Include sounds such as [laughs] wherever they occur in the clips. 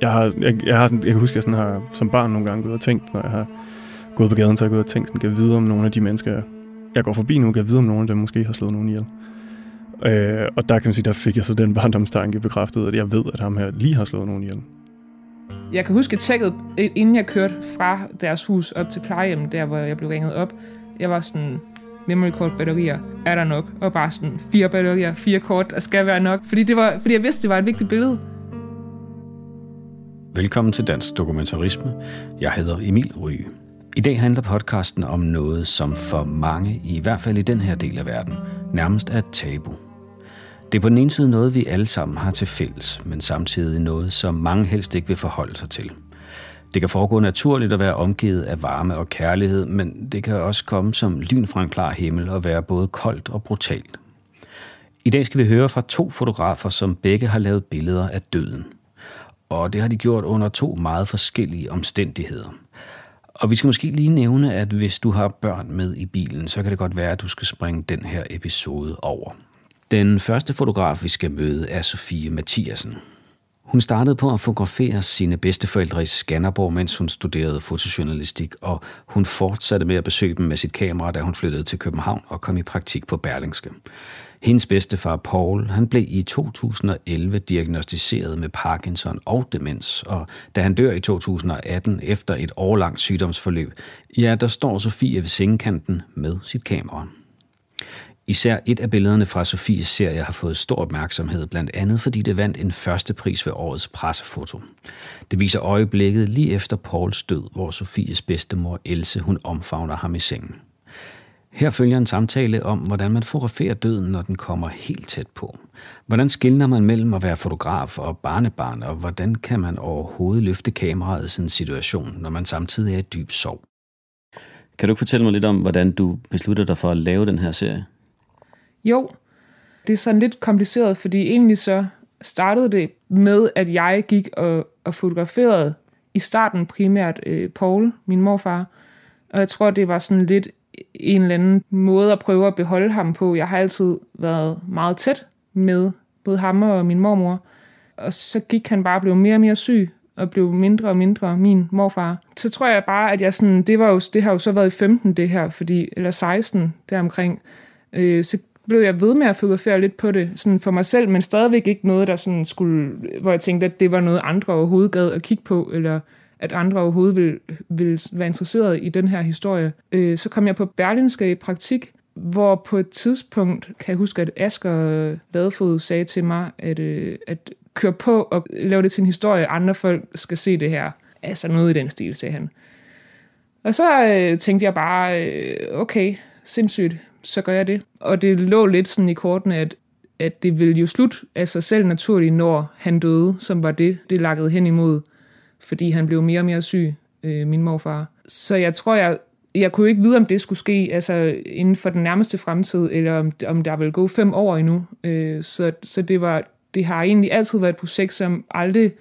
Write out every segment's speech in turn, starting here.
Jeg, har, jeg, jeg, har sådan, jeg kan huske, at jeg sådan har, som barn nogle gange gået og tænkt, når jeg har gået på gaden, så har jeg gået og tænkt, sådan, kan jeg vide om nogle af de mennesker, jeg går forbi nu, kan jeg vide om nogle af dem måske har slået nogen ihjel. Øh, og der kan man sige, der fik jeg så den barndomstanke bekræftet, at jeg ved, at ham her lige har slået nogen ihjel. Jeg kan huske tjekket, inden jeg kørte fra deres hus op til plejehjem, der hvor jeg blev ringet op. Jeg var sådan, memory card batterier, er der nok? Og bare sådan, fire batterier, fire kort, der skal være nok. Fordi, det var, fordi jeg vidste, det var et vigtigt billede. Velkommen til Dansk Dokumentarisme. Jeg hedder Emil Ryge. I dag handler podcasten om noget, som for mange, i hvert fald i den her del af verden, nærmest er et tabu. Det er på den ene side noget, vi alle sammen har til fælles, men samtidig noget, som mange helst ikke vil forholde sig til. Det kan foregå naturligt at være omgivet af varme og kærlighed, men det kan også komme som lyn fra en klar himmel og være både koldt og brutalt. I dag skal vi høre fra to fotografer, som begge har lavet billeder af døden. Og det har de gjort under to meget forskellige omstændigheder. Og vi skal måske lige nævne, at hvis du har børn med i bilen, så kan det godt være, at du skal springe den her episode over. Den første fotograf, vi skal møde, er Sofie Mathiasen. Hun startede på at fotografere sine bedsteforældre i Skanderborg, mens hun studerede fotojournalistik, og hun fortsatte med at besøge dem med sit kamera, da hun flyttede til København og kom i praktik på Berlingske. Hendes bedstefar Paul, han blev i 2011 diagnostiseret med Parkinson og demens, og da han dør i 2018 efter et årlangt sygdomsforløb, ja, der står Sofie ved sengekanten med sit kamera. Især et af billederne fra Sofies serie har fået stor opmærksomhed, blandt andet fordi det vandt en første pris ved årets pressefoto. Det viser øjeblikket lige efter Pauls død, hvor Sofies bedstemor Else hun omfavner ham i sengen. Her følger en samtale om, hvordan man fotograferer døden, når den kommer helt tæt på. Hvordan skiller man mellem at være fotograf og barnebarn, og hvordan kan man overhovedet løfte kameraet i sådan en situation, når man samtidig er i dyb sorg? Kan du ikke fortælle mig lidt om, hvordan du besluttede dig for at lave den her serie? Jo, det er sådan lidt kompliceret, fordi egentlig så startede det med, at jeg gik og, og fotograferede i starten primært øh, Paul, min morfar. Og jeg tror, det var sådan lidt en eller anden måde at prøve at beholde ham på. Jeg har altid været meget tæt med både ham og min mormor. Og så gik han bare og blev mere og mere syg, og blev mindre og mindre min morfar. Så tror jeg bare, at jeg sådan, det, var jo, det har jo så været i 15 det her, fordi, eller 16 deromkring. Øh, så blev jeg ved med at fotografere lidt på det sådan for mig selv, men stadigvæk ikke noget, der sådan skulle, hvor jeg tænkte, at det var noget, andre overhovedet gad at kigge på, eller at andre overhovedet ville, ville være interesseret i den her historie. Øh, så kom jeg på Berlinske i praktik, hvor på et tidspunkt, kan jeg huske, at Asger Vadefod sagde til mig, at, øh, at køre på og lave det til en historie, andre folk skal se det her. Altså noget i den stil, sagde han. Og så øh, tænkte jeg bare, øh, okay, sindssygt, så gør jeg det. Og det lå lidt sådan i kortene, at, at det ville jo slut af sig selv naturligt, når han døde, som var det, det lakkede hen imod, fordi han blev mere og mere syg, øh, min morfar. Så jeg tror, jeg, jeg kunne ikke vide, om det skulle ske altså inden for den nærmeste fremtid, eller om, om der ville gå fem år endnu. Øh, så så det, var, det har egentlig altid været et projekt, som aldrig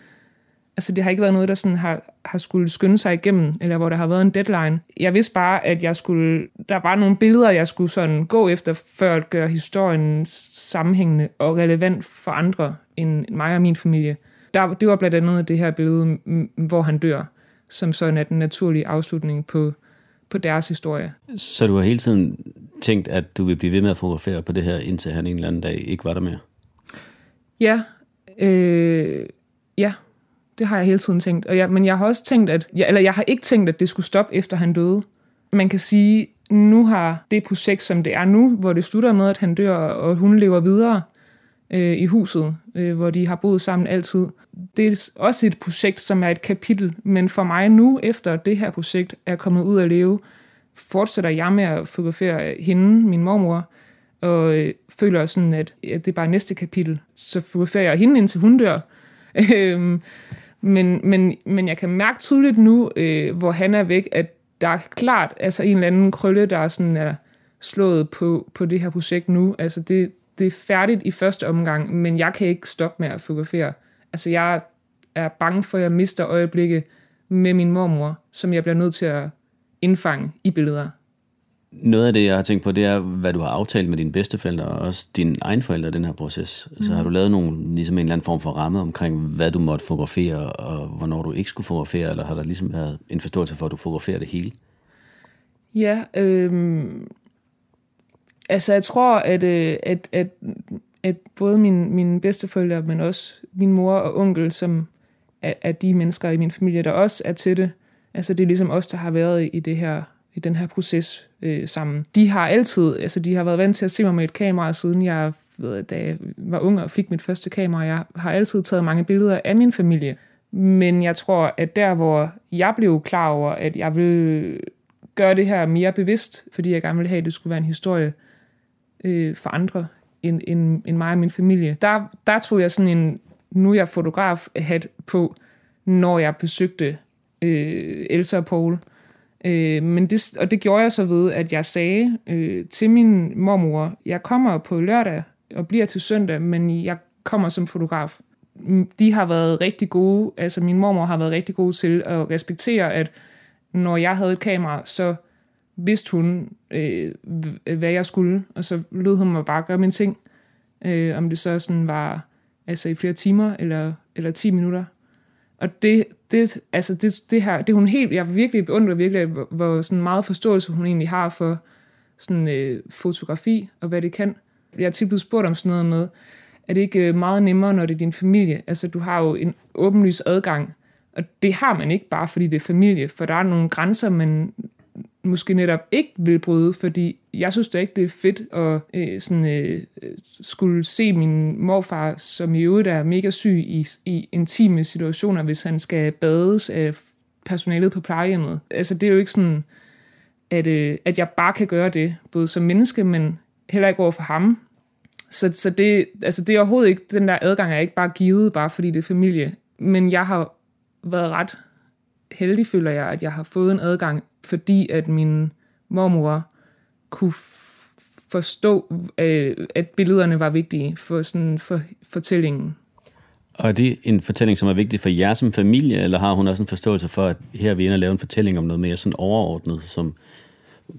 Altså, det har ikke været noget, der sådan har, har skulle skynde sig igennem, eller hvor der har været en deadline. Jeg vidste bare, at jeg skulle, der var nogle billeder, jeg skulle sådan gå efter, før at gøre historien sammenhængende og relevant for andre end mig og min familie. Der, det var blandt andet det her billede, hvor han dør, som sådan er den naturlige afslutning på, på deres historie. Så du har hele tiden tænkt, at du vil blive ved med at fotografere på det her, indtil han en eller anden dag ikke var der mere? Ja, øh, ja, det har jeg hele tiden tænkt. Og jeg, men jeg har også tænkt, at, jeg, eller jeg har ikke tænkt, at det skulle stoppe efter han døde. Man kan sige, nu har det projekt, som det er nu, hvor det slutter med, at han dør, og hun lever videre øh, i huset, øh, hvor de har boet sammen altid. Det er også et projekt, som er et kapitel, men for mig nu, efter det her projekt er kommet ud at leve, fortsætter jeg med at fotografere hende, min mormor, og øh, føler sådan, at, at det er bare næste kapitel. Så fotograferer jeg hende, indtil hun dør. [laughs] Øhm, men, men, men jeg kan mærke tydeligt nu, øh, hvor han er væk, at der er klart altså en eller anden krølle, der er, sådan, er slået på, på det her projekt nu. Altså det, det er færdigt i første omgang, men jeg kan ikke stoppe med at fotografere. Altså jeg er bange for, at jeg mister øjeblikke med min mormor, som jeg bliver nødt til at indfange i billeder. Noget af det, jeg har tænkt på, det er, hvad du har aftalt med dine bedsteforældre og også dine egne forældre i den her proces. Mm. Så har du lavet nogle, ligesom en eller anden form for ramme omkring, hvad du måtte fotografere, og hvornår du ikke skulle fotografere, eller har der ligesom været en forståelse for, at du fotograferer det hele? Ja, øh, altså jeg tror, at, øh, at, at, at både min, mine bedsteforældre, men også min mor og onkel, som er, er de mennesker i min familie, der også er til det, altså det er ligesom os, der har været i det her i den her proces øh, sammen. De har altid, altså de har været vant til at se mig med et kamera, siden jeg, ved, da jeg var ung og fik mit første kamera. Jeg har altid taget mange billeder af min familie. Men jeg tror, at der, hvor jeg blev klar over, at jeg ville gøre det her mere bevidst, fordi jeg gerne ville have, at det skulle være en historie øh, for andre end, end, end mig og min familie, der, der tog jeg sådan en, nu er jeg fotograf hat på, når jeg besøgte øh, Elsa og Paul. Øh, men det, og det gjorde jeg så ved, at jeg sagde øh, til min mormor, jeg kommer på lørdag og bliver til søndag, men jeg kommer som fotograf. Mm, de har været rigtig gode, altså min mormor har været rigtig god til at respektere, at når jeg havde et kamera, så vidste hun, øh, hvad jeg skulle, og så lød hun mig bare gøre min ting. Øh, om det så sådan var altså i flere timer eller, eller 10 minutter. Og det, det, altså det, det her, det hun helt, jeg virkelig beundrer virkelig, hvor, hvor sådan meget forståelse hun egentlig har for sådan øh, fotografi og hvad det kan. Jeg er tit blevet spurgt om sådan noget med, er det ikke øh, meget nemmere, når det er din familie? Altså, du har jo en åbenlys adgang, og det har man ikke bare, fordi det er familie, for der er nogle grænser, man måske netop ikke vil bryde, fordi jeg synes da ikke, det er fedt at øh, sådan, øh, skulle se min morfar, som i øvrigt er mega syg i, i intime situationer, hvis han skal bades af personalet på plejehjemmet. Altså det er jo ikke sådan, at, øh, at jeg bare kan gøre det, både som menneske, men heller ikke over for ham. Så, så det, altså det er overhovedet ikke, den der adgang er ikke bare givet, bare fordi det er familie. Men jeg har været ret heldig, føler jeg, at jeg har fået en adgang, fordi at min mormor kunne forstå, øh, at billederne var vigtige for, sådan, for fortællingen. Og er det en fortælling, som er vigtig for jer som familie, eller har hun også en forståelse for, at her er vi inde og lave en fortælling om noget mere sådan overordnet, som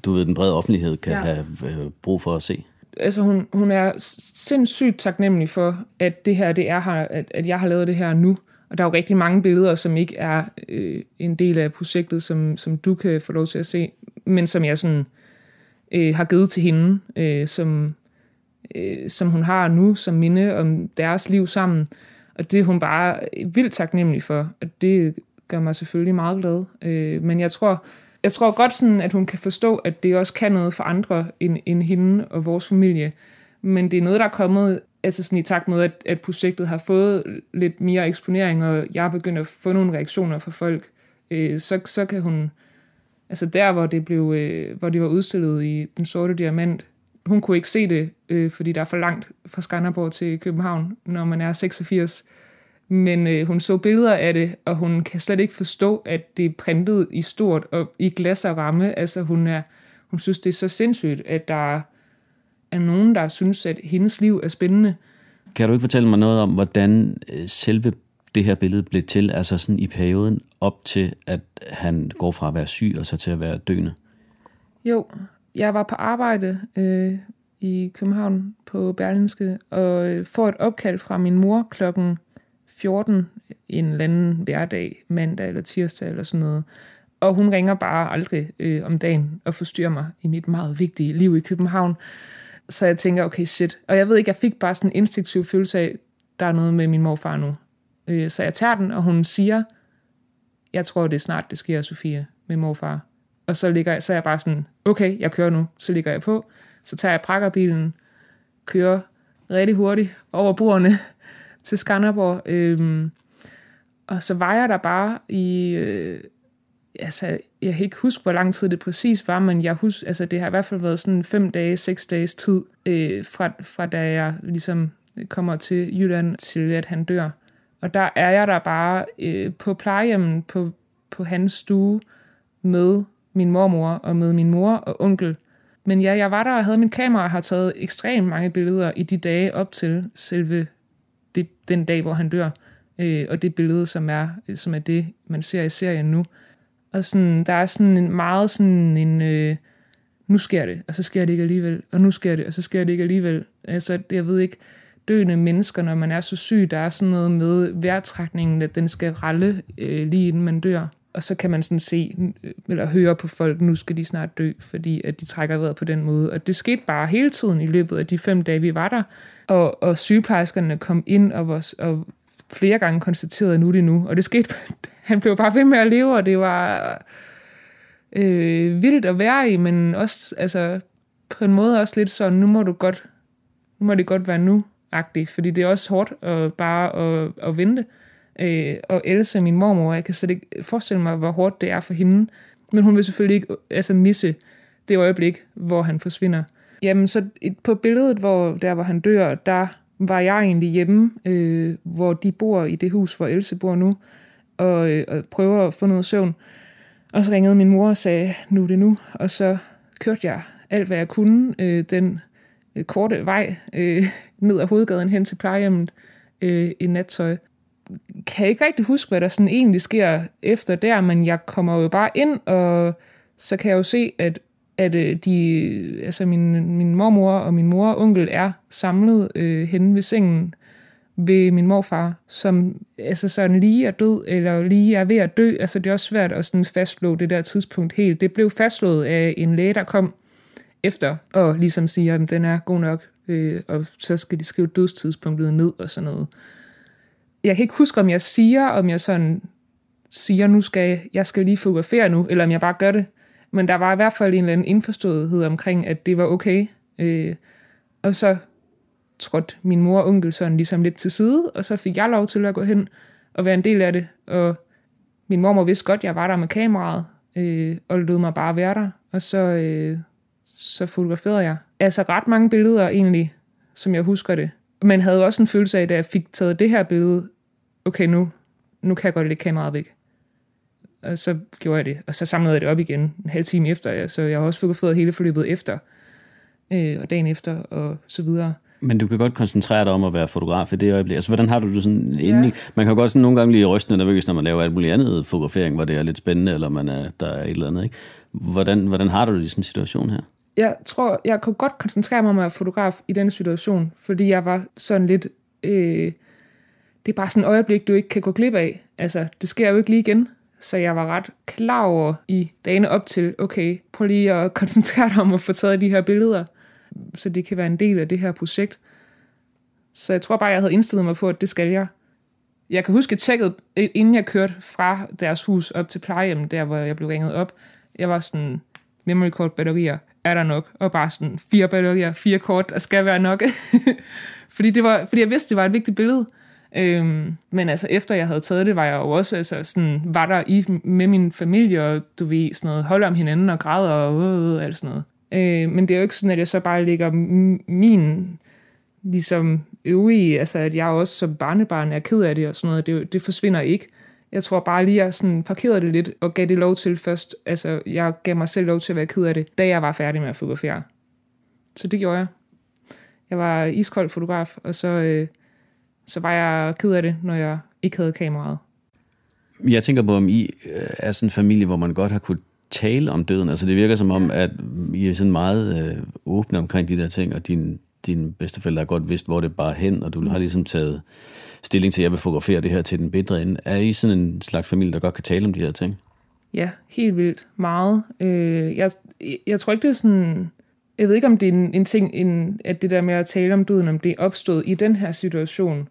du ved, den brede offentlighed kan ja. have øh, brug for at se? Altså hun, hun er sindssygt taknemmelig for, at det her, det er her, at, at jeg har lavet det her nu. Og der er jo rigtig mange billeder, som ikke er øh, en del af projektet, som, som du kan få lov til at se, men som jeg sådan øh, har givet til hende, øh, som, øh, som hun har nu som minde om deres liv sammen. Og det er hun bare vildt taknemmelig for, og det gør mig selvfølgelig meget glad. Øh, men jeg tror, jeg tror godt, sådan, at hun kan forstå, at det også kan noget for andre end, end hende og vores familie. Men det er noget, der er kommet altså sådan i takt med, at, at projektet har fået lidt mere eksponering, og jeg er begyndt at få nogle reaktioner fra folk, øh, så, så kan hun, altså der, hvor det, blev, øh, hvor det var udstillet i Den Sorte Diamant, hun kunne ikke se det, øh, fordi der er for langt fra Skanderborg til København, når man er 86. Men øh, hun så billeder af det, og hun kan slet ikke forstå, at det er printet i stort og i glas og ramme. Altså hun, er, hun synes, det er så sindssygt, at der er er nogen, der synes, at hendes liv er spændende. Kan du ikke fortælle mig noget om, hvordan øh, selve det her billede blev til, altså sådan i perioden op til, at han går fra at være syg og så til at være døende? Jo, jeg var på arbejde øh, i København på Berlinske, og øh, får et opkald fra min mor klokken 14 en eller anden hverdag, mandag eller tirsdag eller sådan noget. Og hun ringer bare aldrig øh, om dagen og forstyrrer mig i mit meget vigtige liv i København. Så jeg tænker, okay, shit. Og jeg ved ikke, jeg fik bare sådan en instinktiv følelse af, der er noget med min morfar nu. Øh, så jeg tager den, og hun siger, jeg tror, det er snart, det sker, Sofia, med morfar. Og så, ligger jeg, så er jeg bare sådan, okay, jeg kører nu. Så ligger jeg på. Så tager jeg prakkerbilen, kører rigtig hurtigt over bordene [laughs] til Skanderborg. Øhm, og så var jeg der bare i, øh, altså, jeg kan ikke huske, hvor lang tid det præcis var, men jeg husker, altså, det har i hvert fald været sådan fem dage, seks dages tid, øh, fra, fra da jeg ligesom kommer til Jylland, til at han dør. Og der er jeg der bare øh, på plejehjemmet, på, på hans stue, med min mormor og med min mor og onkel. Men ja, jeg var der og havde min kamera og har taget ekstremt mange billeder i de dage op til selve det, den dag, hvor han dør. Øh, og det billede, som er, som er det, man ser i serien nu. Og sådan, der er sådan en meget sådan en øh, nu sker det, og så sker det ikke alligevel, og nu sker det, og så sker det ikke alligevel. Altså, jeg ved ikke, døende mennesker, når man er så syg, der er sådan noget med vejrtrækningen, at den skal ralle øh, lige inden man dør. Og så kan man sådan se, øh, eller høre på folk, nu skal de snart dø, fordi at de trækker vejret på den måde. Og det skete bare hele tiden i løbet af de fem dage, vi var der. Og, og sygeplejerskerne kom ind og, vores, og flere gange konstateret, nu det nu. Og det skete, [laughs] han blev bare ved med at leve, og det var øh, vildt at være i, men også altså, på en måde også lidt sådan, nu må du godt, nu må det godt være nu, agtig, fordi det er også hårdt at bare at, at vente. Øh, og Else, min mormor, jeg kan slet ikke forestille mig, hvor hårdt det er for hende, men hun vil selvfølgelig ikke altså, misse det øjeblik, hvor han forsvinder. Jamen, så på billedet, hvor der hvor han dør, der var jeg egentlig hjemme, øh, hvor de bor i det hus, hvor Else bor nu, og, øh, og prøver at få noget søvn. Og så ringede min mor og sagde, nu er det nu. Og så kørte jeg alt, hvad jeg kunne, øh, den øh, korte vej øh, ned ad hovedgaden hen til plejehjemmet øh, i nattøj. Kan jeg ikke rigtig huske, hvad der sådan egentlig sker efter der, men jeg kommer jo bare ind, og så kan jeg jo se, at at øh, de, altså min, min mormor og min mor og onkel er samlet øh, henne ved sengen ved min morfar, som altså sådan lige er død, eller lige er ved at dø. Altså det er også svært at sådan fastslå det der tidspunkt helt. Det blev fastslået af en læge, der kom efter, og ligesom siger, at den er god nok, øh, og så skal de skrive dødstidspunktet ned og sådan noget. Jeg kan ikke huske, om jeg siger, om jeg sådan siger, nu skal jeg, jeg skal lige fotografere nu, eller om jeg bare gør det. Men der var i hvert fald en eller anden indforståethed omkring, at det var okay. Øh, og så trådte min mor og onkel sådan ligesom lidt til side, og så fik jeg lov til at gå hen og være en del af det. Og min mormor vidste godt, at jeg var der med kameraet, øh, og lød mig bare være der. Og så, øh, så fotograferede jeg. Altså ret mange billeder egentlig, som jeg husker det. Men havde også en følelse af, da jeg fik taget det her billede, okay, nu, nu kan jeg godt lægge kameraet væk. Og så gjorde jeg det, og så samlede jeg det op igen en halv time efter. Så jeg har også fotograferet hele forløbet efter, øh, og dagen efter, og så videre. Men du kan godt koncentrere dig om at være fotograf i det øjeblik. Altså, hvordan har du det sådan ja. i? Man kan godt sådan nogle gange blive rystende nervøs, når man laver alt muligt andet fotografering, hvor det er lidt spændende, eller man er, der er et eller andet. Ikke? Hvordan, hvordan har du det i sådan en situation her? Jeg tror, jeg kunne godt koncentrere mig om at være fotograf i den situation, fordi jeg var sådan lidt... Øh, det er bare sådan et øjeblik, du ikke kan gå glip af. Altså, det sker jo ikke lige igen. Så jeg var ret klar over i dagene op til, okay, prøv lige at [laughs] koncentrere dig om at få taget de her billeder, så det kan være en del af det her projekt. Så jeg tror bare, jeg havde indstillet mig på, at det skal jeg. Jeg kan huske, at tjekket, inden jeg kørte fra deres hus op til plejehjem, der hvor jeg blev ringet op, jeg var sådan, memory card batterier, er der nok? Og bare sådan, fire batterier, fire kort, der skal være nok. [laughs] fordi, det var, fordi jeg vidste, det var et vigtigt billede. Øhm, men altså efter jeg havde taget det, var jeg jo også altså, sådan, var der i, med min familie, og du ved, sådan noget, holde om hinanden og græde og øh, øh, alt sådan noget. Øh, men det er jo ikke sådan, at jeg så bare lægger min ligesom øvrige, altså at jeg også som barnebarn er ked af det og sådan noget, det, det forsvinder ikke. Jeg tror bare lige, at jeg sådan parkerede det lidt og gav det lov til først. Altså, jeg gav mig selv lov til at være ked af det, da jeg var færdig med at fotografere. Så det gjorde jeg. Jeg var iskold fotograf, og så øh, så var jeg ked af det, når jeg ikke havde kameraet. Jeg tænker på, om I øh, er sådan en familie, hvor man godt har kunne tale om døden. Altså det virker som om, at I er sådan meget øh, åbne omkring de der ting, og din, din bedsteforældre har godt vidst, hvor det bare hen, og du har ligesom taget stilling til, at jeg vil fotografere det her til den bedre ende. Er I sådan en slags familie, der godt kan tale om de her ting? Ja, helt vildt meget. Øh, jeg, jeg tror ikke, det er sådan jeg ved ikke, om det er en, en ting, en, at det der med at tale om døden, om det er opstået i den her situation.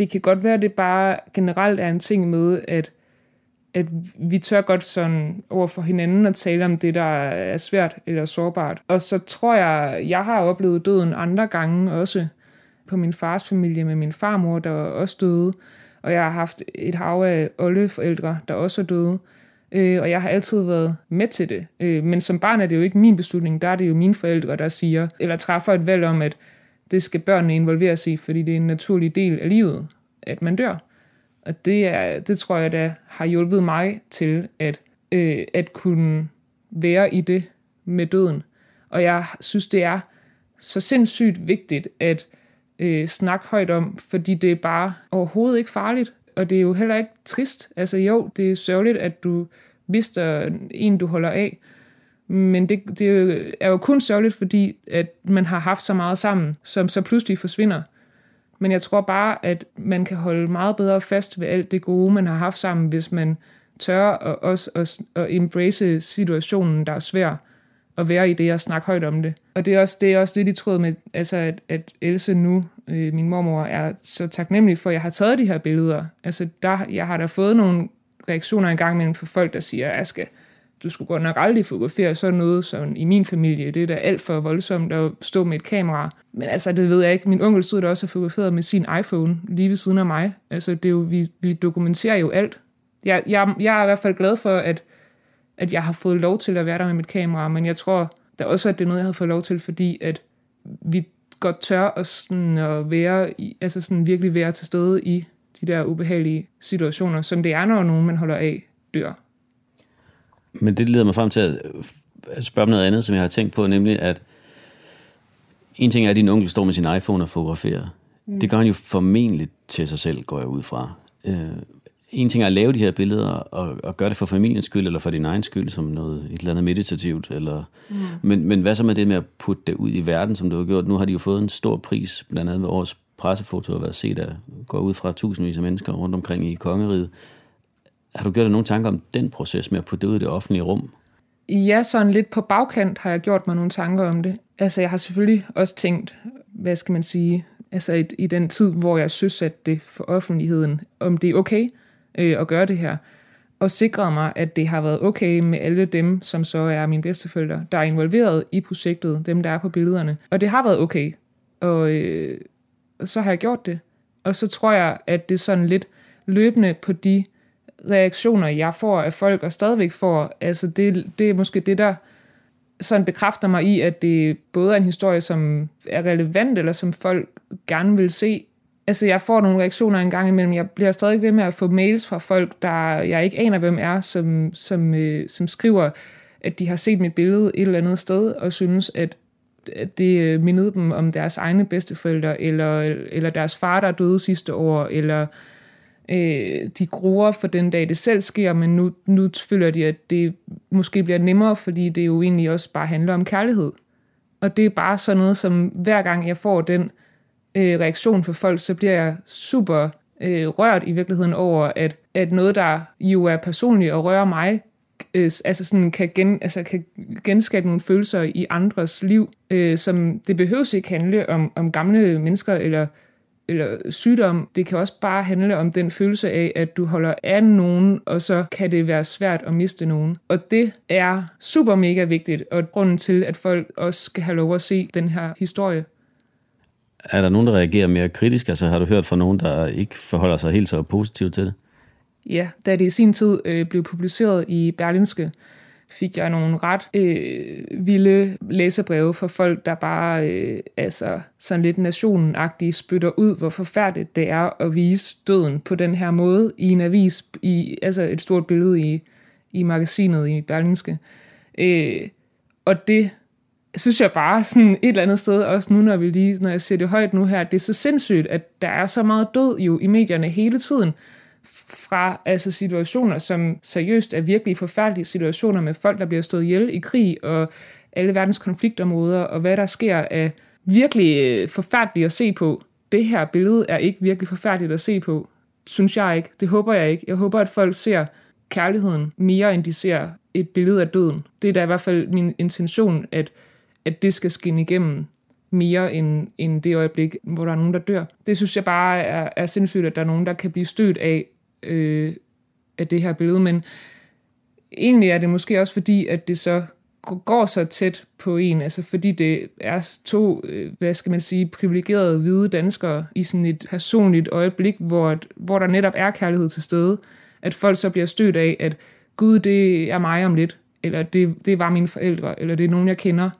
Det kan godt være, at det bare generelt er en ting med, at, at vi tør godt sådan over for hinanden at tale om det, der er svært eller sårbart. Og så tror jeg, jeg har oplevet døden andre gange også på min fars familie med min farmor, der også døde. Og jeg har haft et hav af oldeforældre, der også er døde øh, og jeg har altid været med til det. Øh, men som barn er det jo ikke min beslutning, der er det jo mine forældre, der siger, eller træffer et valg om, at det skal børnene involveres sig i, fordi det er en naturlig del af livet, at man dør. Og det, er, det tror jeg, der har hjulpet mig til at, øh, at kunne være i det med døden. Og jeg synes, det er så sindssygt vigtigt at øh, snakke højt om, fordi det er bare overhovedet ikke farligt og det er jo heller ikke trist. Altså jo, det er sørgeligt, at du mister en, du holder af, men det, det er jo kun sørgeligt, fordi at man har haft så meget sammen, som så pludselig forsvinder. Men jeg tror bare, at man kan holde meget bedre fast ved alt det gode, man har haft sammen, hvis man tør at, også at, at embrace situationen, der er svær, at være i det og snakke højt om det. Og det er også det, er også det de troede med, altså at, at Else nu, øh, min mormor, er så taknemmelig for, at jeg har taget de her billeder. Altså der, jeg har da fået nogle reaktioner engang mellem for folk, der siger, at skal, du skulle godt nok aldrig fotografere sådan noget sådan i min familie. Det er da alt for voldsomt at stå med et kamera. Men altså, det ved jeg ikke. Min onkel stod der også og fotograferede med sin iPhone lige ved siden af mig. Altså, det er jo, vi, vi dokumenterer jo alt. Jeg, jeg, jeg er i hvert fald glad for, at, at jeg har fået lov til at være der med mit kamera, men jeg tror der også, at det er noget, jeg har fået lov til, fordi at vi godt tør at, sådan at være, i, altså sådan virkelig være til stede i de der ubehagelige situationer, som det er, når nogen, man holder af, dør. Men det leder mig frem til at spørge om noget andet, som jeg har tænkt på, nemlig at en ting er, at din onkel står med sin iPhone og fotograferer. Mm. Det gør han jo formentlig til sig selv, går jeg ud fra. Øh, en ting er at lave de her billeder og, og gøre det for familiens skyld, eller for din egen skyld, som noget et eller andet meditativt. Eller, mm. men, men hvad så med det med at putte det ud i verden, som du har gjort? Nu har de jo fået en stor pris, blandt andet ved årets pressefoto, har været set af, går ud fra tusindvis af mennesker rundt omkring i kongeriget. Har du gjort dig nogle tanker om den proces med at putte det ud i det offentlige rum? Ja, sådan lidt på bagkant har jeg gjort mig nogle tanker om det. Altså, jeg har selvfølgelig også tænkt, hvad skal man sige, altså i, i den tid, hvor jeg synes, det for offentligheden, om det er okay øh, at gøre det her, og sikret mig, at det har været okay med alle dem, som så er mine bedsteforældre, der er involveret i projektet, dem der er på billederne. Og det har været okay. Og, øh, og så har jeg gjort det. Og så tror jeg, at det er sådan lidt løbende på de reaktioner, jeg får af folk, og stadigvæk får, altså det, det er måske det, der sådan bekræfter mig i, at det både er en historie, som er relevant, eller som folk gerne vil se. Altså, jeg får nogle reaktioner en gang imellem. Jeg bliver stadig ved med at få mails fra folk, der jeg ikke aner, hvem er, som, som, øh, som skriver, at de har set mit billede et eller andet sted, og synes, at, at det øh, mindede dem om deres egne bedsteforældre, eller, eller deres far, der døde sidste år, eller øh, Øh, de gruer for den dag, det selv sker, men nu, nu føler de, at det måske bliver nemmere, fordi det jo egentlig også bare handler om kærlighed. Og det er bare sådan noget, som hver gang jeg får den øh, reaktion fra folk, så bliver jeg super øh, rørt i virkeligheden over, at, at noget, der jo er personligt og rører mig, øh, altså sådan kan, gen, altså kan genskabe nogle følelser i andres liv, øh, som det behøves ikke handle om, om gamle mennesker eller eller sygdom. Det kan også bare handle om den følelse af, at du holder af nogen, og så kan det være svært at miste nogen. Og det er super mega vigtigt, og grunden til, at folk også skal have lov at se den her historie. Er der nogen, der reagerer mere kritisk? Altså har du hørt fra nogen, der ikke forholder sig helt så positivt til det? Ja, da det i sin tid øh, blev publiceret i Berlinske, fik jeg nogle ret øh, vilde læserbreve fra folk, der bare øh, altså sådan lidt nationenagtigt spytter ud, hvor forfærdeligt det er at vise døden på den her måde i en avis, i altså et stort billede i, i magasinet i Berlingske. Øh, og det synes jeg bare sådan et eller andet sted, også nu når vi lige, når jeg ser det højt nu her, det er så sindssygt, at der er så meget død jo i medierne hele tiden, fra altså situationer, som seriøst er virkelig forfærdelige situationer med folk, der bliver stået ihjel i krig og alle verdens konfliktområder, og hvad der sker er virkelig øh, forfærdeligt at se på. Det her billede er ikke virkelig forfærdeligt at se på, synes jeg ikke. Det håber jeg ikke. Jeg håber, at folk ser kærligheden mere, end de ser et billede af døden. Det er da i hvert fald min intention, at, at det skal skinne igennem mere end, end det øjeblik, hvor der er nogen, der dør. Det synes jeg bare er, er sindssygt, at der er nogen, der kan blive stødt af, øh, af det her billede, men egentlig er det måske også fordi, at det så går så tæt på en, altså fordi det er to, øh, hvad skal man sige, privilegerede hvide danskere i sådan et personligt øjeblik, hvor, hvor der netop er kærlighed til stede, at folk så bliver stødt af, at Gud, det er mig om lidt, eller det, det var mine forældre, eller det er nogen, jeg kender,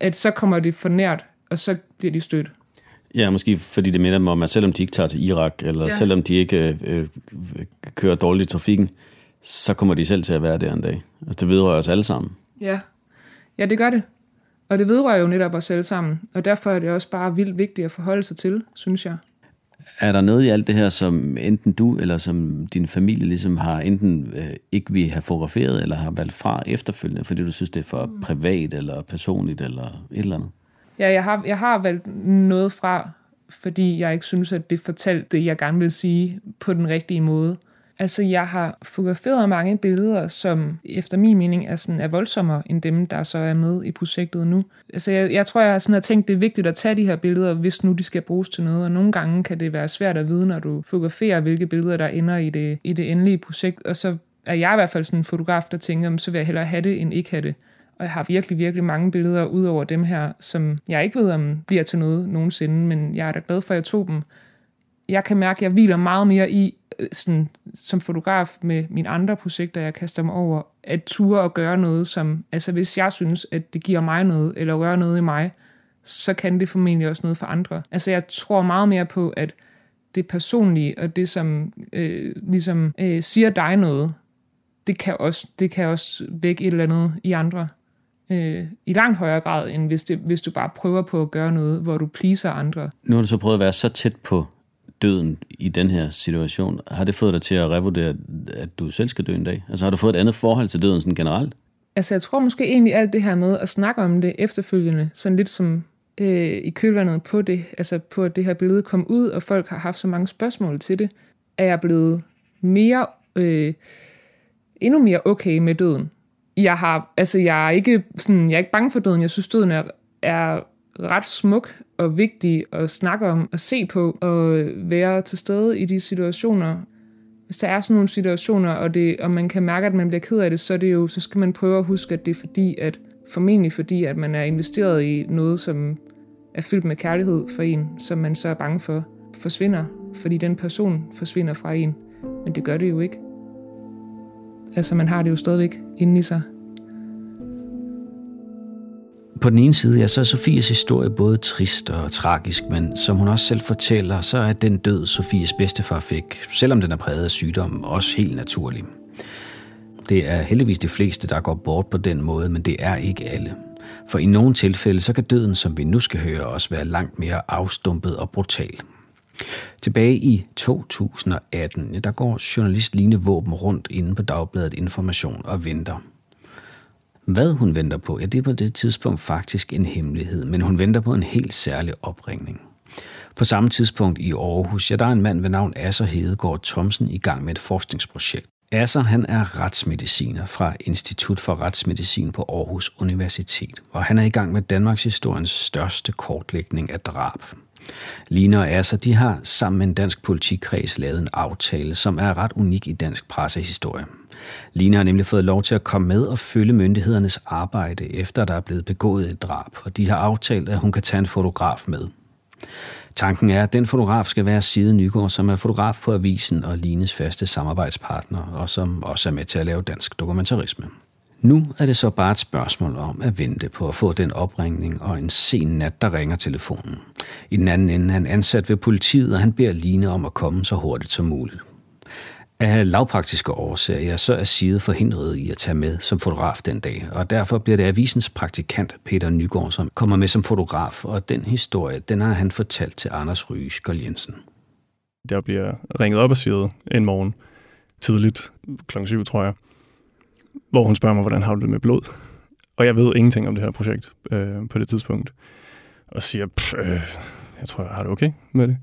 at så kommer det for nært, og så bliver de stødt. Ja, måske fordi det minder dem om, at selvom de ikke tager til Irak, eller ja. selvom de ikke øh, kører dårligt i trafikken, så kommer de selv til at være der en dag. Altså, det vedrører os alle sammen. Ja. ja, det gør det. Og det vedrører jo netop os alle sammen. Og derfor er det også bare vildt vigtigt at forholde sig til, synes jeg. Er der noget i alt det her, som enten du eller som din familie ligesom har enten øh, ikke vil have fotograferet, eller har valgt fra efterfølgende, fordi du synes, det er for mm. privat eller personligt eller et eller andet? Ja, jeg har, jeg har valgt noget fra, fordi jeg ikke synes, at det fortalte det, jeg gerne vil sige på den rigtige måde. Altså, jeg har fotograferet mange billeder, som efter min mening er, sådan, er voldsommere end dem, der så er med i projektet nu. Altså, jeg, jeg tror, jeg sådan har tænkt, det er vigtigt at tage de her billeder, hvis nu de skal bruges til noget. Og nogle gange kan det være svært at vide, når du fotograferer, hvilke billeder, der ender i det, i det endelige projekt. Og så er jeg i hvert fald sådan en fotograf, der tænker, så vil jeg hellere have det, end ikke have det. Og jeg har virkelig, virkelig mange billeder ud over dem her, som jeg ikke ved, om bliver til noget nogensinde, men jeg er da glad for, at jeg tog dem. Jeg kan mærke, at jeg hviler meget mere i, øh, sådan, som fotograf med mine andre projekter, jeg kaster mig over, at ture og gøre noget, som, altså hvis jeg synes, at det giver mig noget, eller gør noget i mig, så kan det formentlig også noget for andre. Altså jeg tror meget mere på, at det personlige, og det som øh, ligesom øh, siger dig noget, det kan, også, det kan også vække et eller andet i andre. Øh, I langt højere grad, end hvis, det, hvis du bare prøver på at gøre noget, hvor du pleaser andre. Nu har du så prøvet at være så tæt på døden i den her situation, har det fået dig til at revurdere, at du selv skal dø en dag? Altså har du fået et andet forhold til døden sådan generelt? Altså jeg tror måske egentlig alt det her med at snakke om det efterfølgende, sådan lidt som øh, i kølvandet på det, altså på at det her billede kom ud, og folk har haft så mange spørgsmål til det, er jeg blevet mere, øh, endnu mere okay med døden. Jeg har, altså jeg er ikke sådan, jeg er ikke bange for døden, jeg synes døden er, er ret smuk og vigtig at snakke om, og se på, og være til stede i de situationer. Hvis der er sådan nogle situationer, og, det, og man kan mærke, at man bliver ked af det, så, er det jo, så skal man prøve at huske, at det er fordi, at formentlig fordi, at man er investeret i noget, som er fyldt med kærlighed for en, som man så er bange for forsvinder, fordi den person forsvinder fra en. Men det gør det jo ikke. Altså, man har det jo stadigvæk inde i sig. På den ene side, ja, så er Sofies historie både trist og tragisk, men som hun også selv fortæller, så er den død, Sofies bedstefar fik, selvom den er præget af sygdom, også helt naturlig. Det er heldigvis de fleste, der går bort på den måde, men det er ikke alle. For i nogle tilfælde, så kan døden, som vi nu skal høre, også være langt mere afstumpet og brutal. Tilbage i 2018, der går journalist Line Våben rundt inde på Dagbladet Information og venter – hvad hun venter på, ja, det er på det tidspunkt faktisk en hemmelighed, men hun venter på en helt særlig opringning. På samme tidspunkt i Aarhus, ja, der er en mand ved navn Asser Hedegaard Thomsen i gang med et forskningsprojekt. Asser, han er retsmediciner fra Institut for Retsmedicin på Aarhus Universitet, og han er i gang med Danmarks historiens største kortlægning af drab. Lina og Asser, de har sammen med en dansk politikreds lavet en aftale, som er ret unik i dansk pressehistorie. Lina har nemlig fået lov til at komme med og følge myndighedernes arbejde, efter der er blevet begået et drab, og de har aftalt, at hun kan tage en fotograf med. Tanken er, at den fotograf skal være Side Nygaard, som er fotograf på avisen og Lines faste samarbejdspartner, og som også er med til at lave dansk dokumentarisme. Nu er det så bare et spørgsmål om at vente på at få den opringning og en sen nat, der ringer telefonen. I den anden ende er han ansat ved politiet, og han beder Line om at komme så hurtigt som muligt. Af lavpraktiske årsager, så er Side forhindret i at tage med som fotograf den dag, og derfor bliver det avisens praktikant Peter Nygaard, som kommer med som fotograf, og den historie, den har han fortalt til Anders Ryge Skjold Jensen. Der bliver ringet op af Side en morgen, tidligt, klokken 7, tror jeg, hvor hun spørger mig, hvordan har du det med blod? Og jeg ved ingenting om det her projekt øh, på det tidspunkt, og siger, øh, jeg tror, jeg har det okay med det.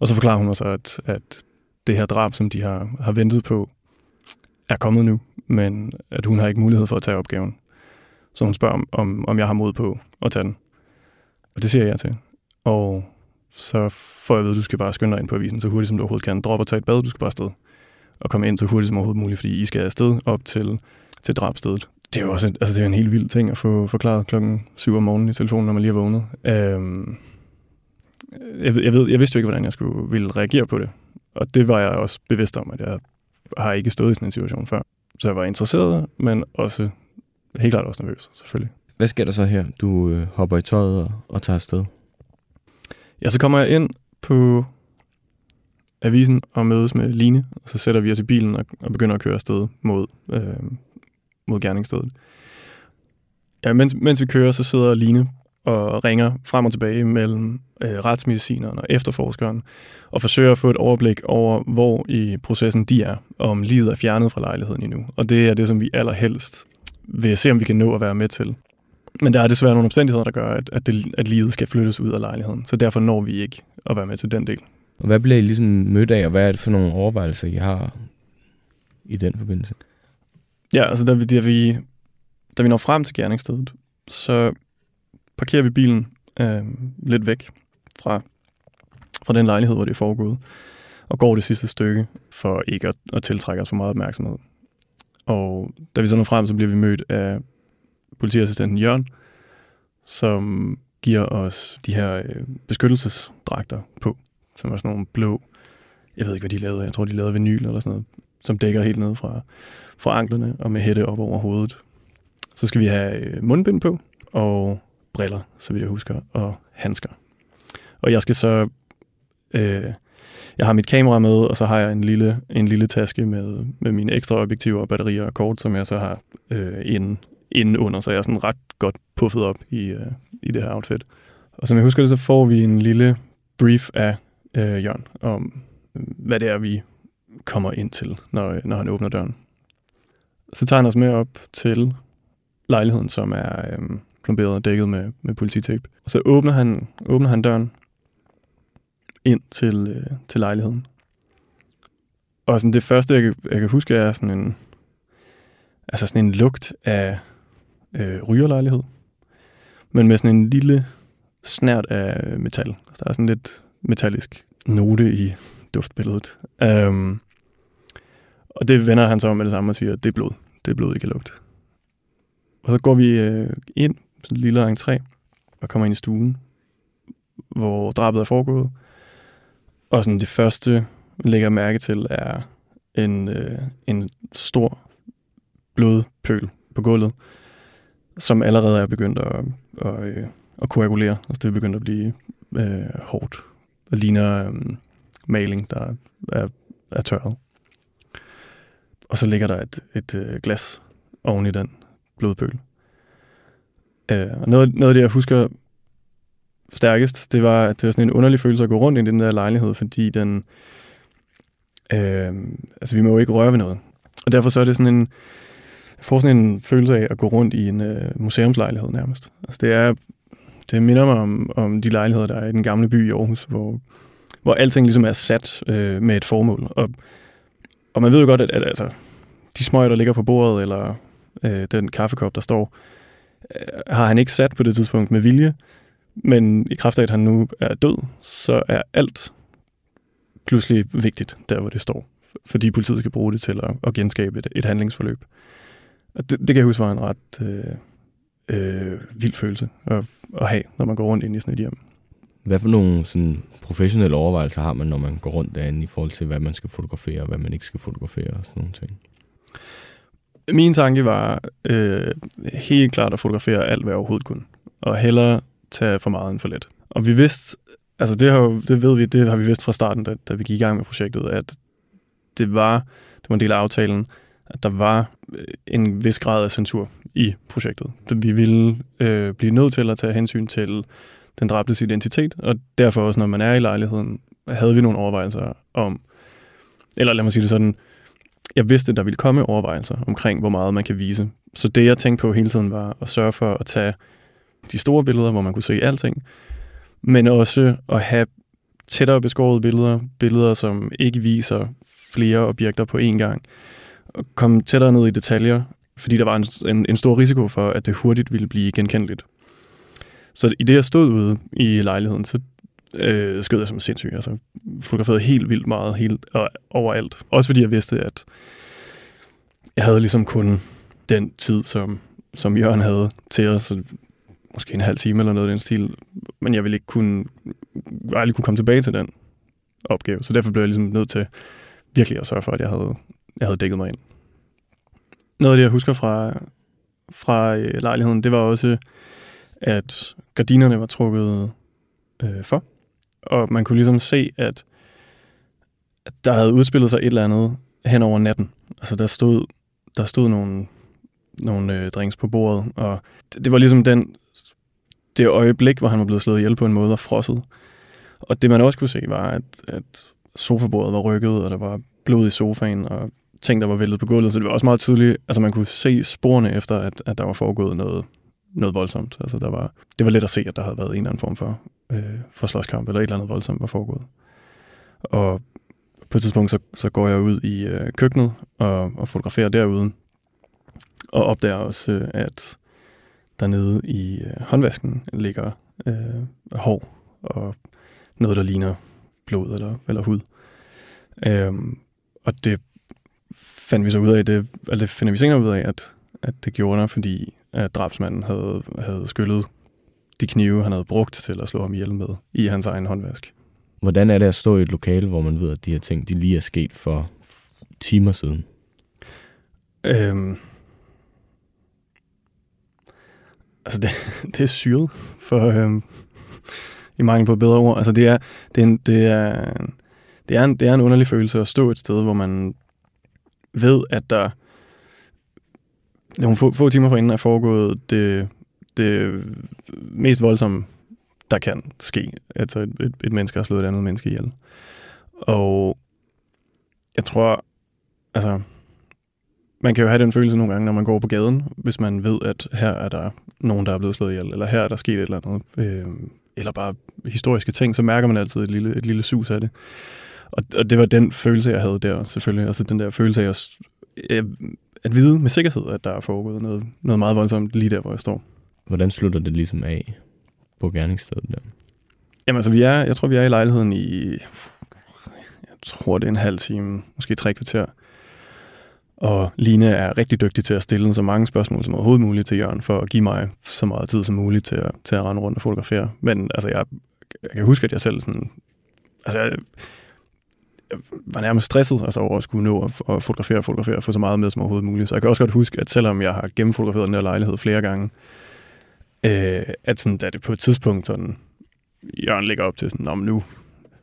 Og så forklarer hun mig så, at, at det her drab, som de har, har ventet på, er kommet nu, men at hun har ikke mulighed for at tage opgaven. Så hun spørger, om, om jeg har mod på at tage den. Og det siger jeg til. Og så får jeg ved, at du skal bare skynde dig ind på avisen så hurtigt som du overhovedet kan. Drop og tage et bad, du skal bare afsted. Og komme ind så hurtigt som overhovedet muligt, fordi I skal afsted op til, til drabstedet. Det er jo også en, altså det er en helt vild ting at få forklaret klokken 7 om morgenen i telefonen, når man lige er vågnet. Øhm, jeg, jeg, ved, jeg vidste jo ikke, hvordan jeg skulle ville reagere på det. Og det var jeg også bevidst om, at jeg har ikke stået i sådan en situation før. Så jeg var interesseret, men også helt klart også nervøs, selvfølgelig. Hvad sker der så her? Du øh, hopper i tøjet og, og tager afsted. Ja, så kommer jeg ind på avisen og mødes med Line, og så sætter vi os i bilen og, og begynder at køre afsted mod, øh, mod gerningsstedet. Ja, mens, mens vi kører, så sidder Line og ringer frem og tilbage mellem øh, retsmedicineren og efterforskeren, og forsøger at få et overblik over, hvor i processen de er, og om livet er fjernet fra lejligheden endnu. Og det er det, som vi allerhelst vil se, om vi kan nå at være med til. Men der er desværre nogle omstændigheder, der gør, at, at, det, at livet skal flyttes ud af lejligheden. Så derfor når vi ikke at være med til den del. Og hvad bliver I ligesom mødt af, og hvad er det for nogle overvejelser, I har i den forbindelse? Ja, altså da vi, da vi, da vi når frem til gerningsstedet, så parkerer vi bilen øh, lidt væk fra, fra den lejlighed, hvor det er foregået, og går det sidste stykke for ikke at, at tiltrække os for meget opmærksomhed. Og da vi så når frem, så bliver vi mødt af politiassistenten Jørgen, som giver os de her øh, beskyttelsesdragter på, som er sådan nogle blå, jeg ved ikke, hvad de lavede, jeg tror, de lavede vinyl eller sådan noget, som dækker helt ned fra, fra anklerne og med hætte op over hovedet. Så skal vi have øh, mundbind på og briller, så vidt jeg husker, og handsker. Og jeg skal så... Øh, jeg har mit kamera med, og så har jeg en lille, en lille taske med, med mine ekstra objektiver, batterier og kort, som jeg så har øh, inden, inden under, så jeg er sådan ret godt puffet op i, øh, i det her outfit. Og som jeg husker det, så får vi en lille brief af øh, Jørgen om, øh, hvad det er, vi kommer ind til, når, øh, når han åbner døren. Så tager han os med op til lejligheden, som er øh, plomberet og dækket med, med polititape. Og så åbner han, åbner han døren ind til, øh, til lejligheden. Og sådan det første, jeg, jeg kan huske, er sådan en, altså sådan en lugt af øh, rygerlejlighed, men med sådan en lille snært af metal. Der er sådan lidt metallisk note i duftbilledet. Øhm, og det vender han så med det samme og siger, at det er blod. Det er blod, I kan lugte. Og så går vi øh, ind, sådan en lille entré, og kommer ind i stuen, hvor drabet er foregået. Og sådan det første, man lægger mærke til, er en, øh, en stor blodpøl på gulvet, som allerede er begyndt at, at, at, at koagulere. Altså det er begyndt at blive øh, hårdt og ligner øh, maling, der er, er tørret. Og så ligger der et, et øh, glas oven i den blodpøl. Øh, og noget, noget af det, jeg husker stærkest, det var, at det var sådan en underlig følelse at gå rundt i den der lejlighed, fordi den... Øh, altså, vi må jo ikke røre ved noget. Og derfor så er det sådan en... Jeg får sådan en følelse af at gå rundt i en øh, museumslejlighed nærmest. Altså, det er... Det minder mig om, om de lejligheder, der er i den gamle by i Aarhus, hvor, hvor alting ligesom er sat øh, med et formål. Og, og man ved jo godt, at, at altså, de smøger, der ligger på bordet, eller øh, den kaffekop, der står, øh, har han ikke sat på det tidspunkt med vilje, men i kraft af, at han nu er død, så er alt pludselig vigtigt, der hvor det står. Fordi politiet skal bruge det til at, at genskabe et, et handlingsforløb. Og det, det kan jeg huske var en ret øh, øh, vild følelse at, at have, når man går rundt ind i sådan et hjem. Hvad for nogle sådan, professionelle overvejelser har man, når man går rundt derinde i forhold til, hvad man skal fotografere og hvad man ikke skal fotografere og sådan nogle ting? Min tanke var øh, helt klart at fotografere alt, hvad jeg overhovedet kunne. Og hellere tage for meget end for lidt. Og vi vidste, altså det, har, det ved vi, det har vi vidst fra starten, da, da vi gik i gang med projektet, at det var, det var en del af aftalen, at der var øh, en vis grad af censur i projektet. Vi ville øh, blive nødt til at tage hensyn til den dræbtes identitet, og derfor også, når man er i lejligheden, havde vi nogle overvejelser om, eller lad mig sige det sådan, jeg vidste, at der ville komme overvejelser omkring, hvor meget man kan vise. Så det, jeg tænkte på hele tiden, var at sørge for at tage de store billeder, hvor man kunne se alting, men også at have tættere beskårede billeder, billeder, som ikke viser flere objekter på én gang, at komme tættere ned i detaljer, fordi der var en, en, en stor risiko for, at det hurtigt ville blive genkendeligt. Så i det, jeg stod ude i lejligheden, så øh, skød jeg som sindssyg. Altså, fotograferede helt vildt meget, helt og, overalt. Også fordi jeg vidste, at jeg havde ligesom kun den tid, som, som Jørgen havde til os, så måske en halv time eller noget i den stil, men jeg ville ikke kunne, aldrig kunne komme tilbage til den opgave, så derfor blev jeg ligesom nødt til virkelig at sørge for, at jeg havde, jeg havde dækket mig ind. Noget af det, jeg husker fra, fra øh, lejligheden, det var også, at gardinerne var trukket øh, for, og man kunne ligesom se, at, at der havde udspillet sig et eller andet hen over natten. Altså der stod, der stod nogle, nogle øh, drinks på bordet, og det, det var ligesom den, det øjeblik, hvor han var blevet slået ihjel på en måde og frosset. Og det man også kunne se var, at, at sofabordet var rykket, og der var blod i sofaen, og ting, der var væltet på gulvet. Så det var også meget tydeligt, altså man kunne se sporene efter, at, at der var foregået noget, noget voldsomt. Altså der var, det var let at se, at der havde været en eller anden form for, øh, for slåskamp, eller et eller andet voldsomt var foregået. Og på et tidspunkt, så, så går jeg ud i øh, køkkenet og, og fotograferer derude, og opdager også, øh, at der nede i øh, håndvasken ligger øh, hår og noget, der ligner blod eller, eller hud. Øhm, og det fandt vi så ud af, det, eller det finder vi senere ud af, at, at det gjorde der, fordi at drabsmanden havde, havde skyllet de knive, han havde brugt til at slå ham ihjel med i hans egen håndvask. Hvordan er det at stå i et lokale, hvor man ved, at de her ting de lige er sket for timer siden? Øhm, altså, det, [laughs] det er syret, for øhm, i mangel på bedre ord. Altså, det er, det er, en, det er, det er, en, det er en underlig følelse at stå et sted, hvor man ved, at der nogle få, få timer forinden er foregået det, det mest voldsomme, der kan ske. Altså et, et, et menneske har slået et andet menneske ihjel. Og jeg tror, altså, man kan jo have den følelse nogle gange, når man går på gaden, hvis man ved, at her er der nogen, der er blevet slået ihjel, eller her er der sket et eller andet, øh, eller bare historiske ting, så mærker man altid et lille, et lille sus af det. Og, og det var den følelse, jeg havde der selvfølgelig. Altså den der følelse af at, at vide med sikkerhed, at der er foregået noget, noget meget voldsomt lige der, hvor jeg står. Hvordan slutter det ligesom af på gerningsstedet der? Jamen altså, vi er, jeg tror, vi er i lejligheden i, jeg tror, det er en halv time, måske tre kvarter. Og Line er rigtig dygtig til at stille så mange spørgsmål som overhovedet muligt til Jørgen, for at give mig så meget tid som muligt til at, til at rende rundt og fotografere. Men altså, jeg, jeg kan huske, at jeg selv sådan... Altså, jeg, jeg var nærmest stresset altså over at skulle nå at, at fotografere og fotografere og få så meget med som overhovedet muligt. Så jeg kan også godt huske, at selvom jeg har gennemfotograferet den her lejlighed flere gange, øh, at sådan, da det på et tidspunkt sådan, Jørgen ligger op til sådan, men nu,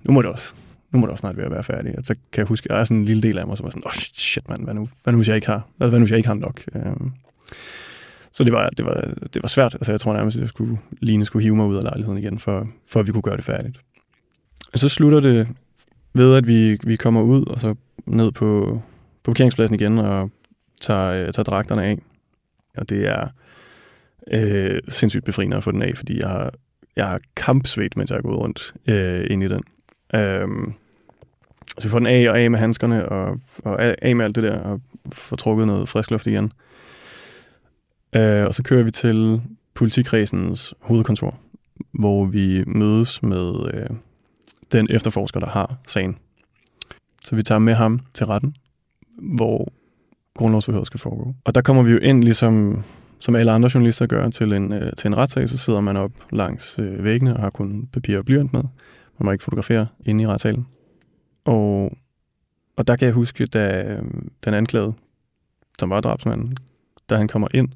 nu må det også, nu må det også snart være at være færdig. Og så kan jeg huske, at der er sådan en lille del af mig, som var sådan, oh, shit mand, hvad nu, hvad nu hvis jeg ikke har, hvad nu hvis jeg ikke har nok? Øh, så det var, det, var, det var svært. Altså, jeg tror nærmest, at jeg skulle, Line skulle hive mig ud af lejligheden igen, for, for at vi kunne gøre det færdigt. Og så slutter det ved, at vi, vi kommer ud og så ned på, på parkeringspladsen igen og tager, øh, tager dragterne af. Og det er øh, sindssygt befriende at få den af, fordi jeg har, jeg har kampsvedt, mens jeg har gået rundt øh, ind i den. Øh, så vi får den af og af med handskerne og, og af med alt det der og får trukket noget frisk luft igen. Øh, og så kører vi til politikredsens hovedkontor, hvor vi mødes med øh, den efterforsker, der har sagen. Så vi tager med ham til retten, hvor grundlovsforhøret skal foregå. Og der kommer vi jo ind, ligesom som alle andre journalister gør, til en, øh, til en retssag, så sidder man op langs øh, væggene og har kun papir og blyant med. Man må ikke fotografere inde i retssalen. Og, og der kan jeg huske, da øh, den anklagede, som var drabsmanden, da han kommer ind,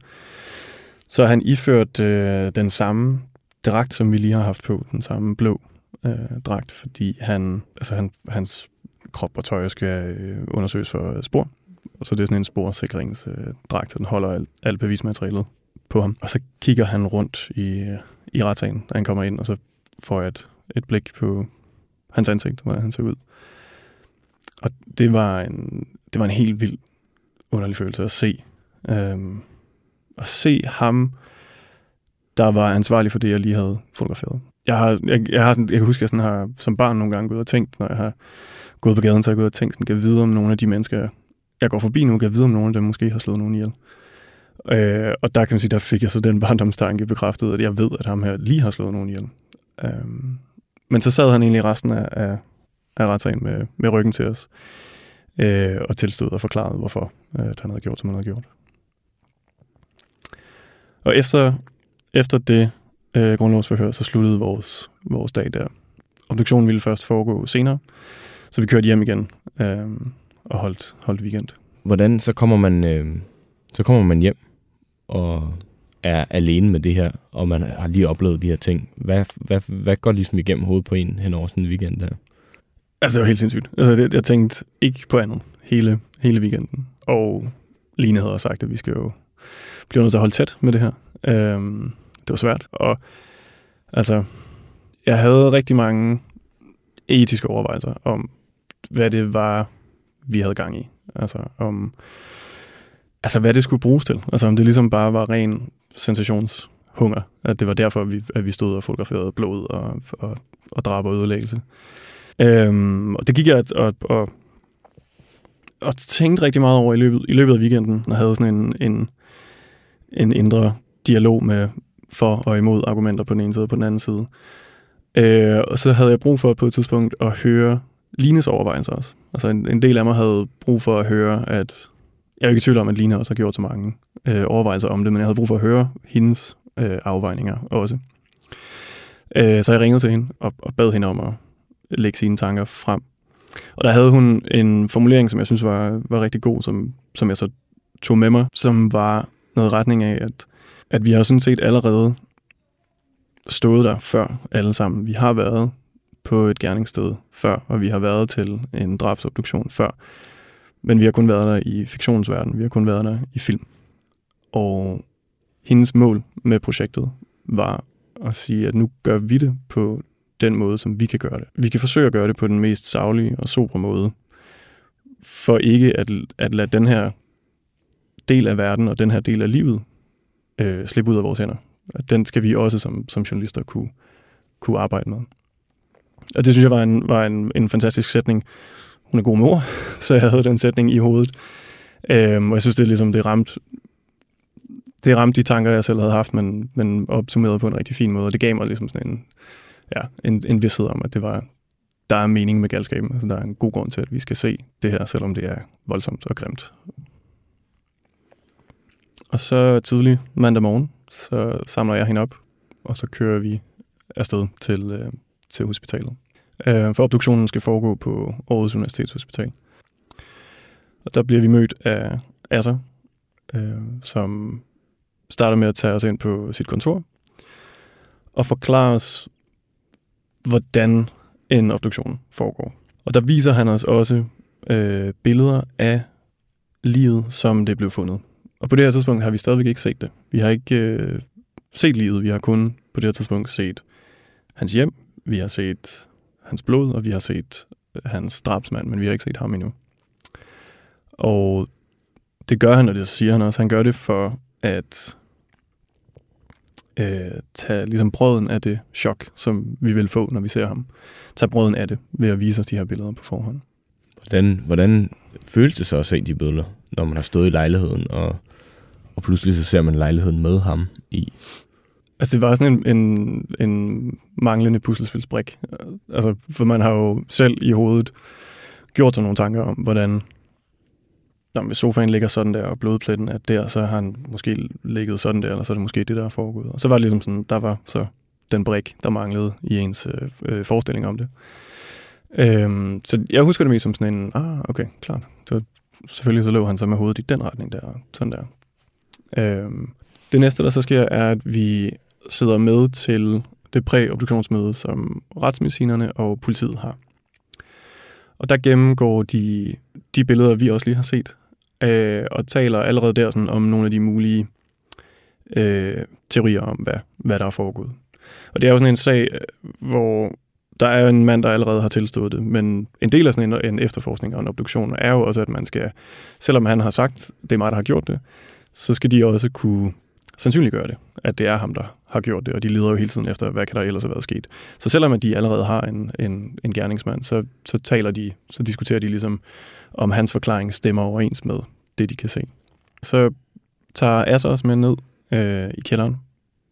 så har han iført øh, den samme dragt, som vi lige har haft på, den samme blå øh, dragt, fordi han, altså han, hans krop og tøj skal øh, undersøges for øh, spor. Og så det er sådan en sporsikringsdragt, øh, så den holder alt, alt bevismaterialet på ham. Og så kigger han rundt i, øh, i retssagen, da han kommer ind, og så får jeg et, et blik på hans ansigt, hvordan han ser ud. Og det var en, det var en helt vild underlig følelse at se. Øhm, at se ham, der var ansvarlig for det, jeg lige havde fotograferet. Jeg har, jeg, jeg har sådan, jeg kan huske, at jeg sådan har som barn nogle gange gået og tænkt, når jeg har gået på gaden, så har jeg gået og tænkt, sådan, kan vide om nogle af de mennesker, jeg går forbi nu, kan vide om nogle af dem måske har slået nogen ihjel. Øh, og der kan man sige, der fik jeg så den [laughs] barndomstanke bekræftet, at jeg ved, at ham her lige har slået nogen ihjel. Øh, men så sad han egentlig resten af, af, af retssagen med, med ryggen til os, øh, og tilstod og forklarede, hvorfor øh, at han havde gjort, som han havde gjort. Og efter, efter det øh, grundlovsforhør, så sluttede vores, vores dag der. Obduktionen ville først foregå senere, så vi kørte hjem igen øh, og holdt, holdt weekend. Hvordan så kommer man, øh, så kommer man hjem og er alene med det her, og man har lige oplevet de her ting. Hvad, hvad, hvad går ligesom igennem hovedet på en hen over sådan en weekend der? Altså, det var helt sindssygt. Altså, det, jeg tænkte ikke på andet hele, hele weekenden. Og Line havde sagt, at vi skal jo blive nødt til at holde tæt med det her. Øhm, det var svært. Og Altså, jeg havde rigtig mange etiske overvejelser om, hvad det var, vi havde gang i. Altså, om, altså hvad det skulle bruges til. Altså, om det ligesom bare var ren sensationshunger. At det var derfor, vi, at vi stod og fotograferede blod og, og, og drab og ødelæggelse. Øhm, og det gik jeg og, og, og tænkte rigtig meget over i løbet, i løbet af weekenden, og havde sådan en, en, en indre dialog med for og imod argumenter på den ene side og på den anden side. Øh, og så havde jeg brug for på et tidspunkt at høre Lines overvejelser også. Altså en, en del af mig havde brug for at høre, at jeg er ikke i tvivl om, at Line også har gjort så mange øh, overvejelser om det, men jeg havde brug for at høre hendes øh, afvejninger også. Øh, så jeg ringede til hende og, og bad hende om at lægge sine tanker frem. Og der havde hun en formulering, som jeg synes var, var rigtig god, som, som jeg så tog med mig, som var noget retning af, at, at vi har sådan set allerede stået der før alle sammen. Vi har været på et gerningssted før, og vi har været til en drabsobduktion før. Men vi har kun været der i fiktionsverdenen, vi har kun været der i film. Og hendes mål med projektet var at sige, at nu gør vi det på den måde, som vi kan gøre det. Vi kan forsøge at gøre det på den mest savlige og sobre måde, for ikke at, at lade den her del af verden og den her del af livet øh, slippe ud af vores hænder. Den skal vi også som, som journalister kunne, kunne arbejde med. Og det synes jeg var en, var en, en fantastisk sætning. Hun er god mor, [laughs] så jeg havde den sætning i hovedet. Øhm, og jeg synes, det er ligesom, det ramte det ramte de tanker, jeg selv havde haft, men, men opsummeret på en rigtig fin måde. Og det gav mig ligesom sådan en, ja, en, en vidshed om, at det var, der er mening med galskaben. Altså, der er en god grund til, at vi skal se det her, selvom det er voldsomt og grimt. Og så tidlig mandag morgen, så samler jeg hende op, og så kører vi afsted til, øh, til hospitalet. Øh, for obduktionen skal foregå på Aarhus Universitetshospital. Og der bliver vi mødt af Asser, øh, som starter med at tage os ind på sit kontor og forklare os, hvordan en obduktion foregår. Og der viser han os også øh, billeder af livet, som det blev fundet. Og på det her tidspunkt har vi stadigvæk ikke set det. Vi har ikke øh, set livet, vi har kun på det her tidspunkt set hans hjem, vi har set hans blod, og vi har set øh, hans drabsmand, men vi har ikke set ham endnu. Og det gør han, og det siger han også. Han gør det for at øh, tage ligesom brøden af det chok, som vi vil få, når vi ser ham. Tage brøden af det ved at vise os de her billeder på forhånd. Hvordan, hvordan føles det så at se de billeder, når man har stået i lejligheden, og, og pludselig så ser man lejligheden med ham i? Altså, det var sådan en, en, en manglende puslespilsbrik. Altså, for man har jo selv i hovedet gjort sig nogle tanker om, hvordan når hvis sofaen ligger sådan der, og blodpletten er der, så har han måske ligget sådan der, eller så er det måske det, der er foregået. Og så var det ligesom sådan, der var så den brik, der manglede i ens øh, øh forestilling om det. Øhm, så jeg husker det mest som sådan en, ah, okay, klart. Så selvfølgelig så lå han så med hovedet i den retning der, sådan der. Øhm, det næste, der så sker, er, at vi sidder med til det præobduktionsmøde, som retsmedicinerne og politiet har. Og der gennemgår de de billeder, vi også lige har set, øh, og taler allerede der sådan om nogle af de mulige øh, teorier om, hvad, hvad der er foregået. Og det er jo sådan en sag, øh, hvor der er en mand, der allerede har tilstået det, men en del af sådan en, en efterforskning og en obduktion er jo også, at man skal, selvom han har sagt, det er mig, der har gjort det, så skal de også kunne sandsynliggøre det, at det er ham, der har gjort det, og de leder jo hele tiden efter, hvad kan der ellers have været sket. Så selvom at de allerede har en, en, en gerningsmand, så, så taler de, så diskuterer de ligesom, om hans forklaring stemmer overens med det, de kan se. Så tager Asser os med ned øh, i kælderen,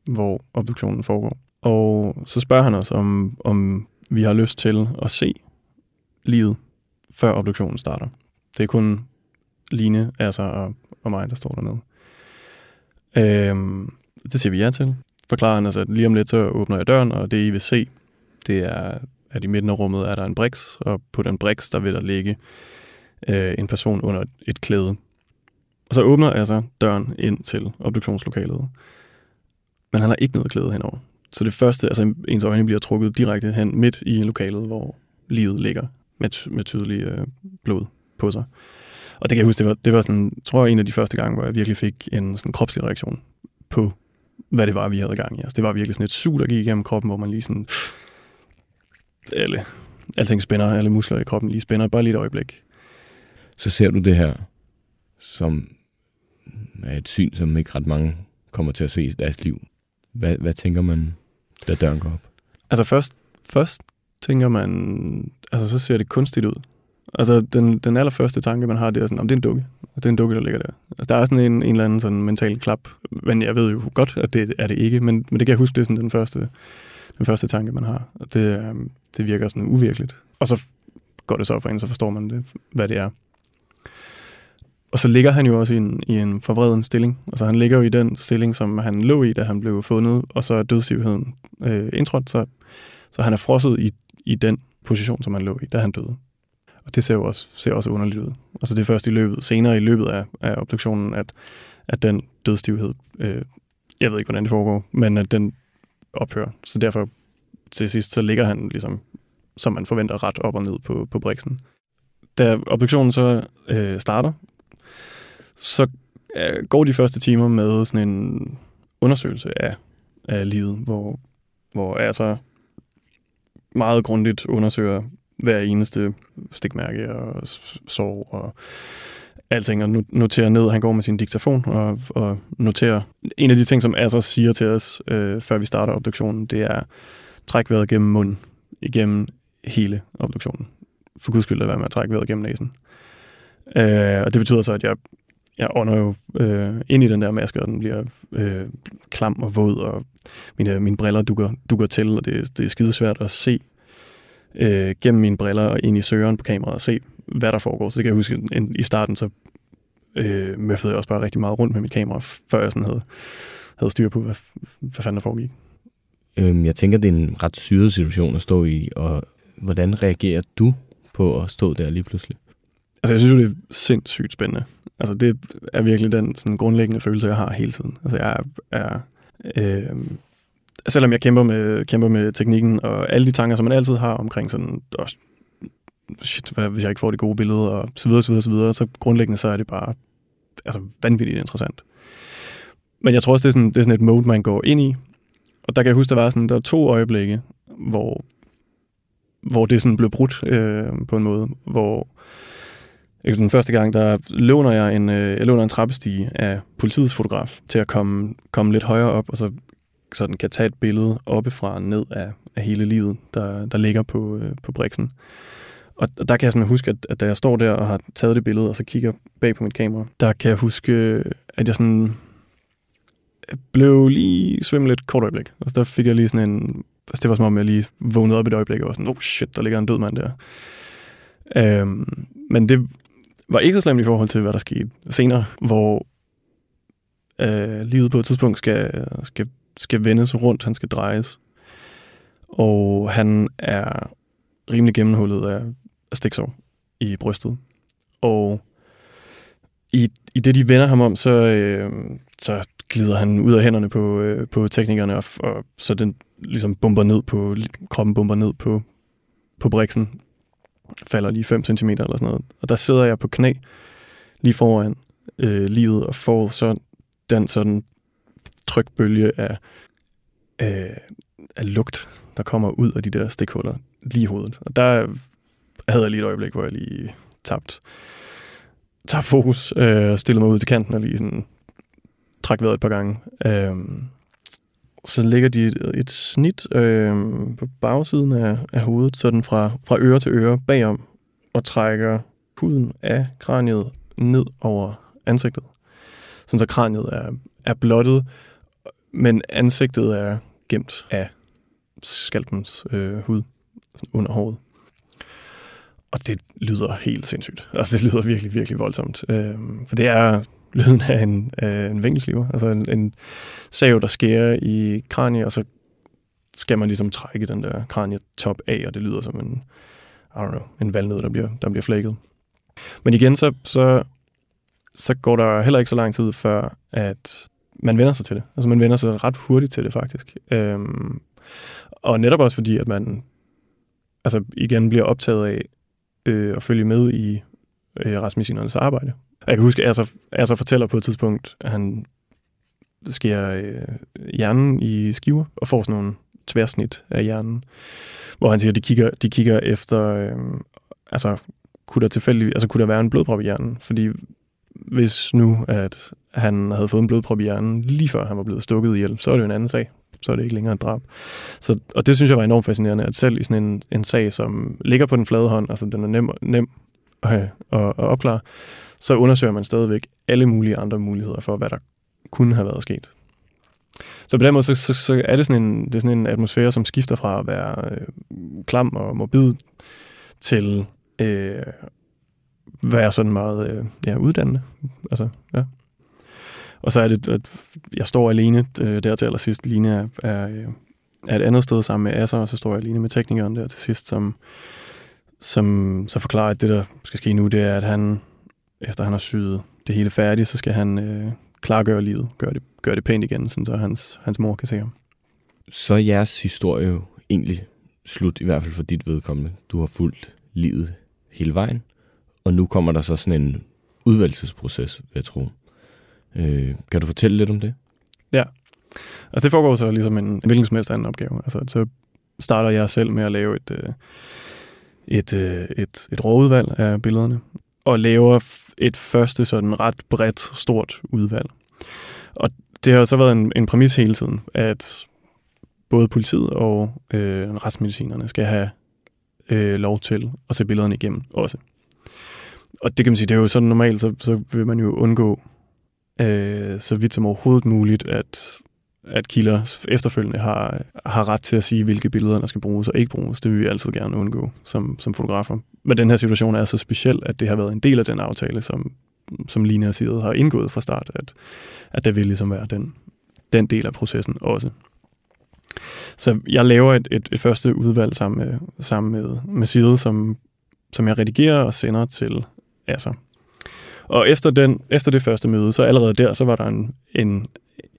hvor obduktionen foregår. Og så spørger han os, om, om vi har lyst til at se livet, før obduktionen starter. Det er kun Line, Asser og, og mig, der står dernede. Øhm, det siger vi ja til. Forklarer han altså, at lige om lidt så åbner jeg døren, og det I vil se, det er, at i midten af rummet er der en briks, og på den briks, der vil der ligge øh, en person under et klæde. Og så åbner altså døren ind til obduktionslokalet. Men han har ikke noget klæde henover. Så det første, altså ens øjne bliver trukket direkte hen midt i lokalet, hvor livet ligger med, med tydelig øh, blod på sig. Og det kan jeg huske, det var, det var sådan, tror jeg, en af de første gange, hvor jeg virkelig fik en sådan kropslig reaktion på hvad det var, vi havde gang i. Altså, det var virkelig sådan et sug, der gik igennem kroppen, hvor man lige sådan... Alle, alting spænder, alle muskler i kroppen lige spænder, bare lige et øjeblik. Så ser du det her som er et syn, som ikke ret mange kommer til at se i deres liv. Hvad, hvad tænker man, da døren går op? Altså først, først tænker man, altså så ser det kunstigt ud. Altså den, den allerførste tanke, man har, det er sådan, om det er en dukke. Det er en dukke, der ligger der. Altså, der er sådan en, en eller anden sådan mental klap, men jeg ved jo godt, at det er det ikke, men, men det kan jeg huske, det er sådan den første, den første tanke, man har. Og det, øh, det virker sådan uvirkeligt. Og så går det så for en, så forstår man det, hvad det er. Og så ligger han jo også i en, i en forvreden stilling. Altså han ligger jo i den stilling, som han lå i, da han blev fundet, og så er dødsivheden øh, indtrådt, så, så han er frosset i, i den position, som han lå i, da han døde. Og det ser jo også, ser også underligt ud. Altså det er først i løbet, senere i løbet af, af obduktionen, at, at den dødstivhed, øh, jeg ved ikke, hvordan det foregår, men at den ophører. Så derfor til sidst, så ligger han ligesom, som man forventer, ret op og ned på, på briksen. Da obduktionen så øh, starter, så øh, går de første timer med sådan en undersøgelse af, af livet, hvor, hvor jeg så meget grundigt undersøger hver eneste stikmærke og sår og alting, og noterer ned. Han går med sin diktafon og, og noterer. En af de ting, som Asser siger til os, øh, før vi starter obduktionen, det er, træk vejret gennem munden, igennem hele obduktionen. For guds skyld, lad være med at trække vejret gennem næsen. Øh, og det betyder så, at jeg jeg ånder jo øh, ind i den der maske, og den bliver øh, klam og våd, og mine, mine briller dukker, dukker til, og det, det er skidesvært at se øh, gennem mine briller og ind i søgeren på kameraet og se, hvad der foregår. Så det kan jeg huske, en, i starten så øh, møffede jeg også bare rigtig meget rundt med mit kamera, før jeg sådan havde, havde styr på, hvad, hvad fanden der foregik. Øhm, jeg tænker, det er en ret syret situation at stå i, og hvordan reagerer du på at stå der lige pludselig? Altså, jeg synes jo, det er sindssygt spændende. Altså, det er virkelig den sådan, grundlæggende følelse, jeg har hele tiden. Altså, jeg er... øh, selvom jeg kæmper med, kæmper med teknikken og alle de tanker, som man altid har omkring sådan... Også, shit, hvad, hvis jeg ikke får det gode billede, og så videre, så videre, så videre, så grundlæggende så er det bare altså, vanvittigt interessant. Men jeg tror også, det er, sådan, det er sådan et mode, man går ind i. Og der kan jeg huske, der var, sådan, der var to øjeblikke, hvor, hvor det sådan blev brudt øh, på en måde, hvor den første gang, der låner jeg en, øh, jeg låner en trappestige af politiets fotograf til at komme, komme lidt højere op, og så, sådan kan tage et billede oppefra og ned af, af hele livet, der, der ligger på, øh, på briksen. Og der kan jeg sådan huske, at, at da jeg står der og har taget det billede, og så kigger bag på mit kamera, der kan jeg huske, at jeg sådan øh, blev lige svimmel lidt kort øjeblik. Altså der fik jeg lige sådan en... Altså det var som om, jeg lige vågnede op et øjeblik og var sådan, oh shit, der ligger en død mand der. Øhm, men det, var ikke så slemt i forhold til, hvad der skete senere, hvor øh, livet på et tidspunkt skal, skal, skal vendes rundt, han skal drejes. Og han er rimelig gennemhullet af, af stiksår i brystet. Og i, i det, de vender ham om, så, øh, så glider han ud af hænderne på, øh, på teknikerne, og, og så den ligesom bomber ned på, kroppen bomber ned på, på briksen, falder lige 5 cm eller sådan noget. Og der sidder jeg på knæ lige foran øh, livet og får så den sådan trykbølge af, øh, af lugt, der kommer ud af de der stikhuller lige i hovedet. Og der havde jeg lige et øjeblik, hvor jeg lige tabt, tabt fokus øh, og stillede mig ud til kanten og lige sådan træk vejret et par gange. Øh, så ligger de et, et snit øh, på bagsiden af, af hovedet, sådan fra, fra øre til øre bagom, og trækker huden af kraniet ned over ansigtet. Sådan så kraniet er, er blottet, men ansigtet er gemt af skalpens øh, hud under håret. Og det lyder helt sindssygt. Altså, det lyder virkelig, virkelig voldsomt. Øh, for det er lyden af en, af en vinkelsliver. Altså en, en sav, der skærer i kranie, og så skal man ligesom trække den der kranietop af, og det lyder som en, I don't know, en valnød, der bliver, der bliver flækket. Men igen, så, så, så går der heller ikke så lang tid, før at man vender sig til det. Altså man vender sig ret hurtigt til det, faktisk. Øhm, og netop også fordi, at man altså igen bliver optaget af øh, at følge med i øh, retsmedicinernes arbejde. Jeg kan huske, at jeg så, fortæller på et tidspunkt, at han skærer øh, hjernen i skiver og får sådan nogle tværsnit af hjernen, hvor han siger, at de kigger, de kigger efter, øh, altså kunne der tilfældig, altså kunne der være en blodprop i hjernen, fordi hvis nu, at han havde fået en blodprop i hjernen lige før han var blevet stukket ihjel, så er det jo en anden sag. Så er det ikke længere et drab. Så, og det synes jeg var enormt fascinerende, at selv i sådan en, en sag, som ligger på den flade hånd, altså den er nem, nem at, at, at opklare, så undersøger man stadigvæk alle mulige andre muligheder for, hvad der kunne have været sket. Så på den måde, så, så, så er det sådan, en, det er sådan en atmosfære, som skifter fra at være øh, klam og morbid til øh, være sådan meget øh, ja, uddannende. Altså, ja. Og så er det, at jeg står alene øh, der til allersidst. Line er, er, øh, er et andet sted sammen med Asser, og så står jeg alene med teknikeren der til sidst, som, som så forklarer, at det, der skal ske nu, det er, at han, efter han har syet det hele færdigt, så skal han øh, klargøre livet, gøre det, gøre det pænt igen, sådan så hans, hans mor kan se ham. Så er jeres historie jo egentlig slut, i hvert fald for dit vedkommende. Du har fulgt livet hele vejen, og nu kommer der så sådan en udvalgelsesproces, vil jeg tro. Øh, kan du fortælle lidt om det? Ja. Altså det foregår så ligesom en, en hvilken som helst anden opgave. Altså så starter jeg selv med at lave et, øh, et, øh, et, et råudvalg af billederne, og laver et første sådan ret bredt, stort udvalg. Og det har så været en, en præmis hele tiden, at både politiet og øh, retsmedicinerne skal have øh, lov til at se billederne igennem også. Og det kan man sige, det er jo sådan normalt, så, så vil man jo undgå øh, så vidt som overhovedet muligt, at, at kilder efterfølgende har, har ret til at sige, hvilke billeder der skal bruges og ikke bruges. Det vil vi altid gerne undgå som, som fotografer. Men den her situation er så speciel, at det har været en del af den aftale, som, som Line og Sigrid har indgået fra start, at, at det vil ligesom være den, den del af processen også. Så jeg laver et, et, et første udvalg sammen med, sammen med, med Sigrid, som, som jeg redigerer og sender til Asser. Og efter, den, efter det første møde, så allerede der, så var der en, en,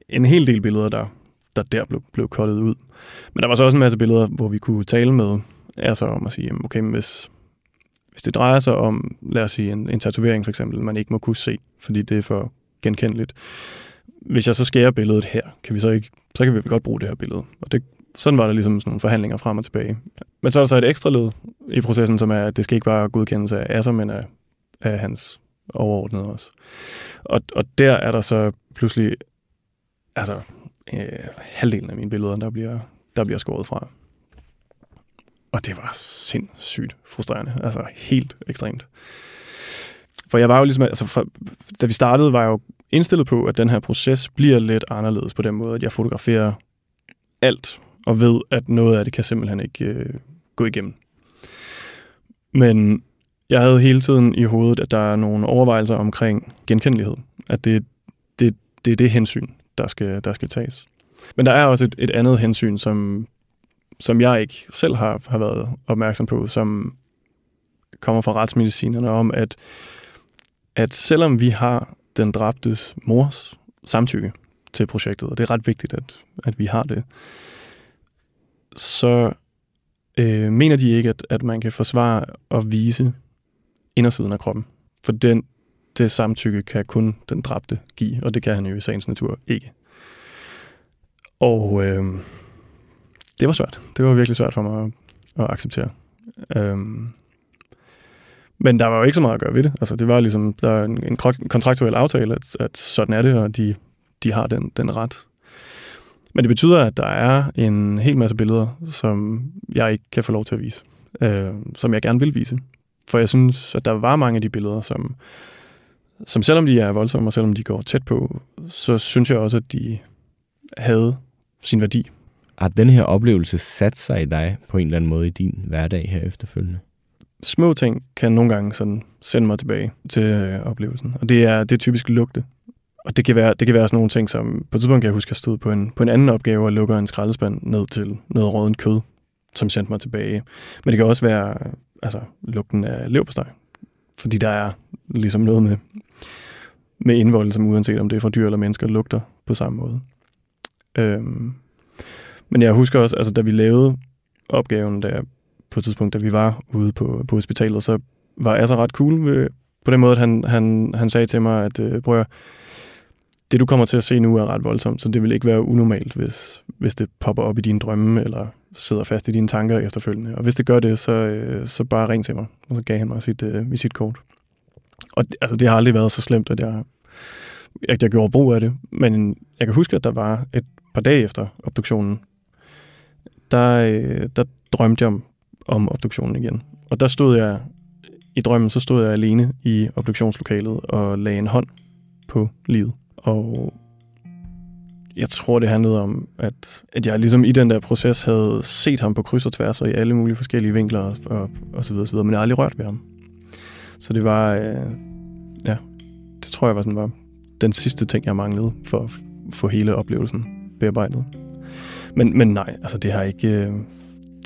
en hel del billeder, der, der der blev, blev kottet ud. Men der var så også en masse billeder, hvor vi kunne tale med altså om at sige, okay, hvis, hvis det drejer sig om, lad os sige, en, en tatovering for eksempel, man ikke må kunne se, fordi det er for genkendeligt. Hvis jeg så skærer billedet her, kan vi så ikke, så kan vi godt bruge det her billede. Og det, sådan var der ligesom sådan nogle forhandlinger frem og tilbage. Men så er der så et ekstra led i processen, som er, at det skal ikke bare godkendes af Asser, men af, af hans overordnede også. Og, og der er der så pludselig altså øh, halvdelen af mine billeder, der bliver, der bliver skåret fra. Og det var sindssygt frustrerende. Altså helt ekstremt. For jeg var jo ligesom, altså for, da vi startede, var jeg jo indstillet på, at den her proces bliver lidt anderledes på den måde, at jeg fotograferer alt, og ved, at noget af det kan simpelthen ikke øh, gå igennem. Men jeg havde hele tiden i hovedet, at der er nogle overvejelser omkring genkendelighed. At det, det, det er det hensyn, der skal, der skal tages. Men der er også et, et andet hensyn, som, som jeg ikke selv har, har været opmærksom på, som kommer fra retsmedicinerne om, at, at selvom vi har den dræbtes mors samtykke til projektet, og det er ret vigtigt, at, at vi har det, så øh, mener de ikke, at, at man kan forsvare og vise indersiden af kroppen. For den, det samtykke kan kun den dræbte give, og det kan han jo i sagens natur ikke. Og øh, det var svært. Det var virkelig svært for mig at, at acceptere. Øh, men der var jo ikke så meget at gøre ved det. Altså, det var ligesom der er en, en kontraktuel aftale, at, at sådan er det, og de, de har den, den ret. Men det betyder, at der er en hel masse billeder, som jeg ikke kan få lov til at vise. Øh, som jeg gerne vil vise. For jeg synes, at der var mange af de billeder, som, som selvom de er voldsomme, og selvom de går tæt på, så synes jeg også, at de havde sin værdi. Har den her oplevelse sat sig i dig på en eller anden måde i din hverdag her efterfølgende? Små ting kan nogle gange sådan sende mig tilbage til øh, oplevelsen. Og det er, det er typisk lugte. Og det kan, være, det kan være sådan nogle ting, som på et tidspunkt kan jeg huske, at jeg stod på en, på en anden opgave og lukker en skraldespand ned til noget rådent kød, som sendte mig tilbage. Men det kan også være altså, lugten af leverpostej. Fordi der er ligesom noget med, med indvold, som uanset om det er fra dyr eller mennesker, lugter på samme måde. Øhm, men jeg husker også, altså da vi lavede opgaven, der på et tidspunkt, da vi var ude på, på hospitalet, så var Asser ret cool ved, på den måde, at han, han, han sagde til mig, at øh, prøv at, det, du kommer til at se nu, er ret voldsomt, så det vil ikke være unormalt, hvis, hvis det popper op i dine drømme, eller sidder fast i dine tanker efterfølgende. Og hvis det gør det, så, øh, så bare ring til mig. Og så gav han mig sit øh, visitkort. Og altså, det har aldrig været så slemt, at jeg, at jeg gjorde brug af det. Men jeg kan huske, at der var et par dage efter obduktionen, der, øh, der drømte jeg om, om obduktionen igen. Og der stod jeg, i drømmen, så stod jeg alene i obduktionslokalet og lagde en hånd på livet. Og jeg tror, det handlede om, at, at jeg ligesom i den der proces havde set ham på kryds og tværs og i alle mulige forskellige vinkler og, og, og så videre, så videre, men jeg har aldrig rørt ved ham. Så det var, øh, ja, det tror jeg var sådan var den sidste ting, jeg manglede for at få hele oplevelsen bearbejdet. Men, men nej, altså det har ikke, øh,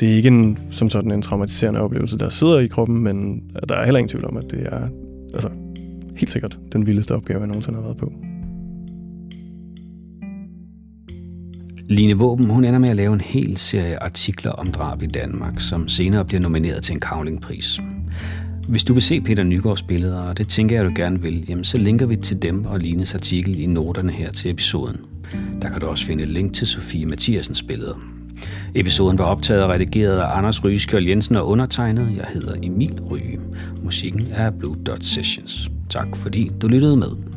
det er ikke en, som sådan en traumatiserende oplevelse, der sidder i kroppen, men der er heller ingen tvivl om, at det er altså, helt sikkert den vildeste opgave, jeg nogensinde har været på. Line Våben, hun ender med at lave en hel serie artikler om drab i Danmark, som senere bliver nomineret til en kavlingpris. Hvis du vil se Peter Nygaards billeder, og det tænker jeg, du gerne vil, jamen så linker vi til dem og Lines artikel i noterne her til episoden. Der kan du også finde et link til Sofie Mathiasens billeder. Episoden var optaget og redigeret af Anders Rygeskjold Jensen og undertegnet. Jeg hedder Emil Ryge. Musikken er Blue Dot Sessions. Tak fordi du lyttede med.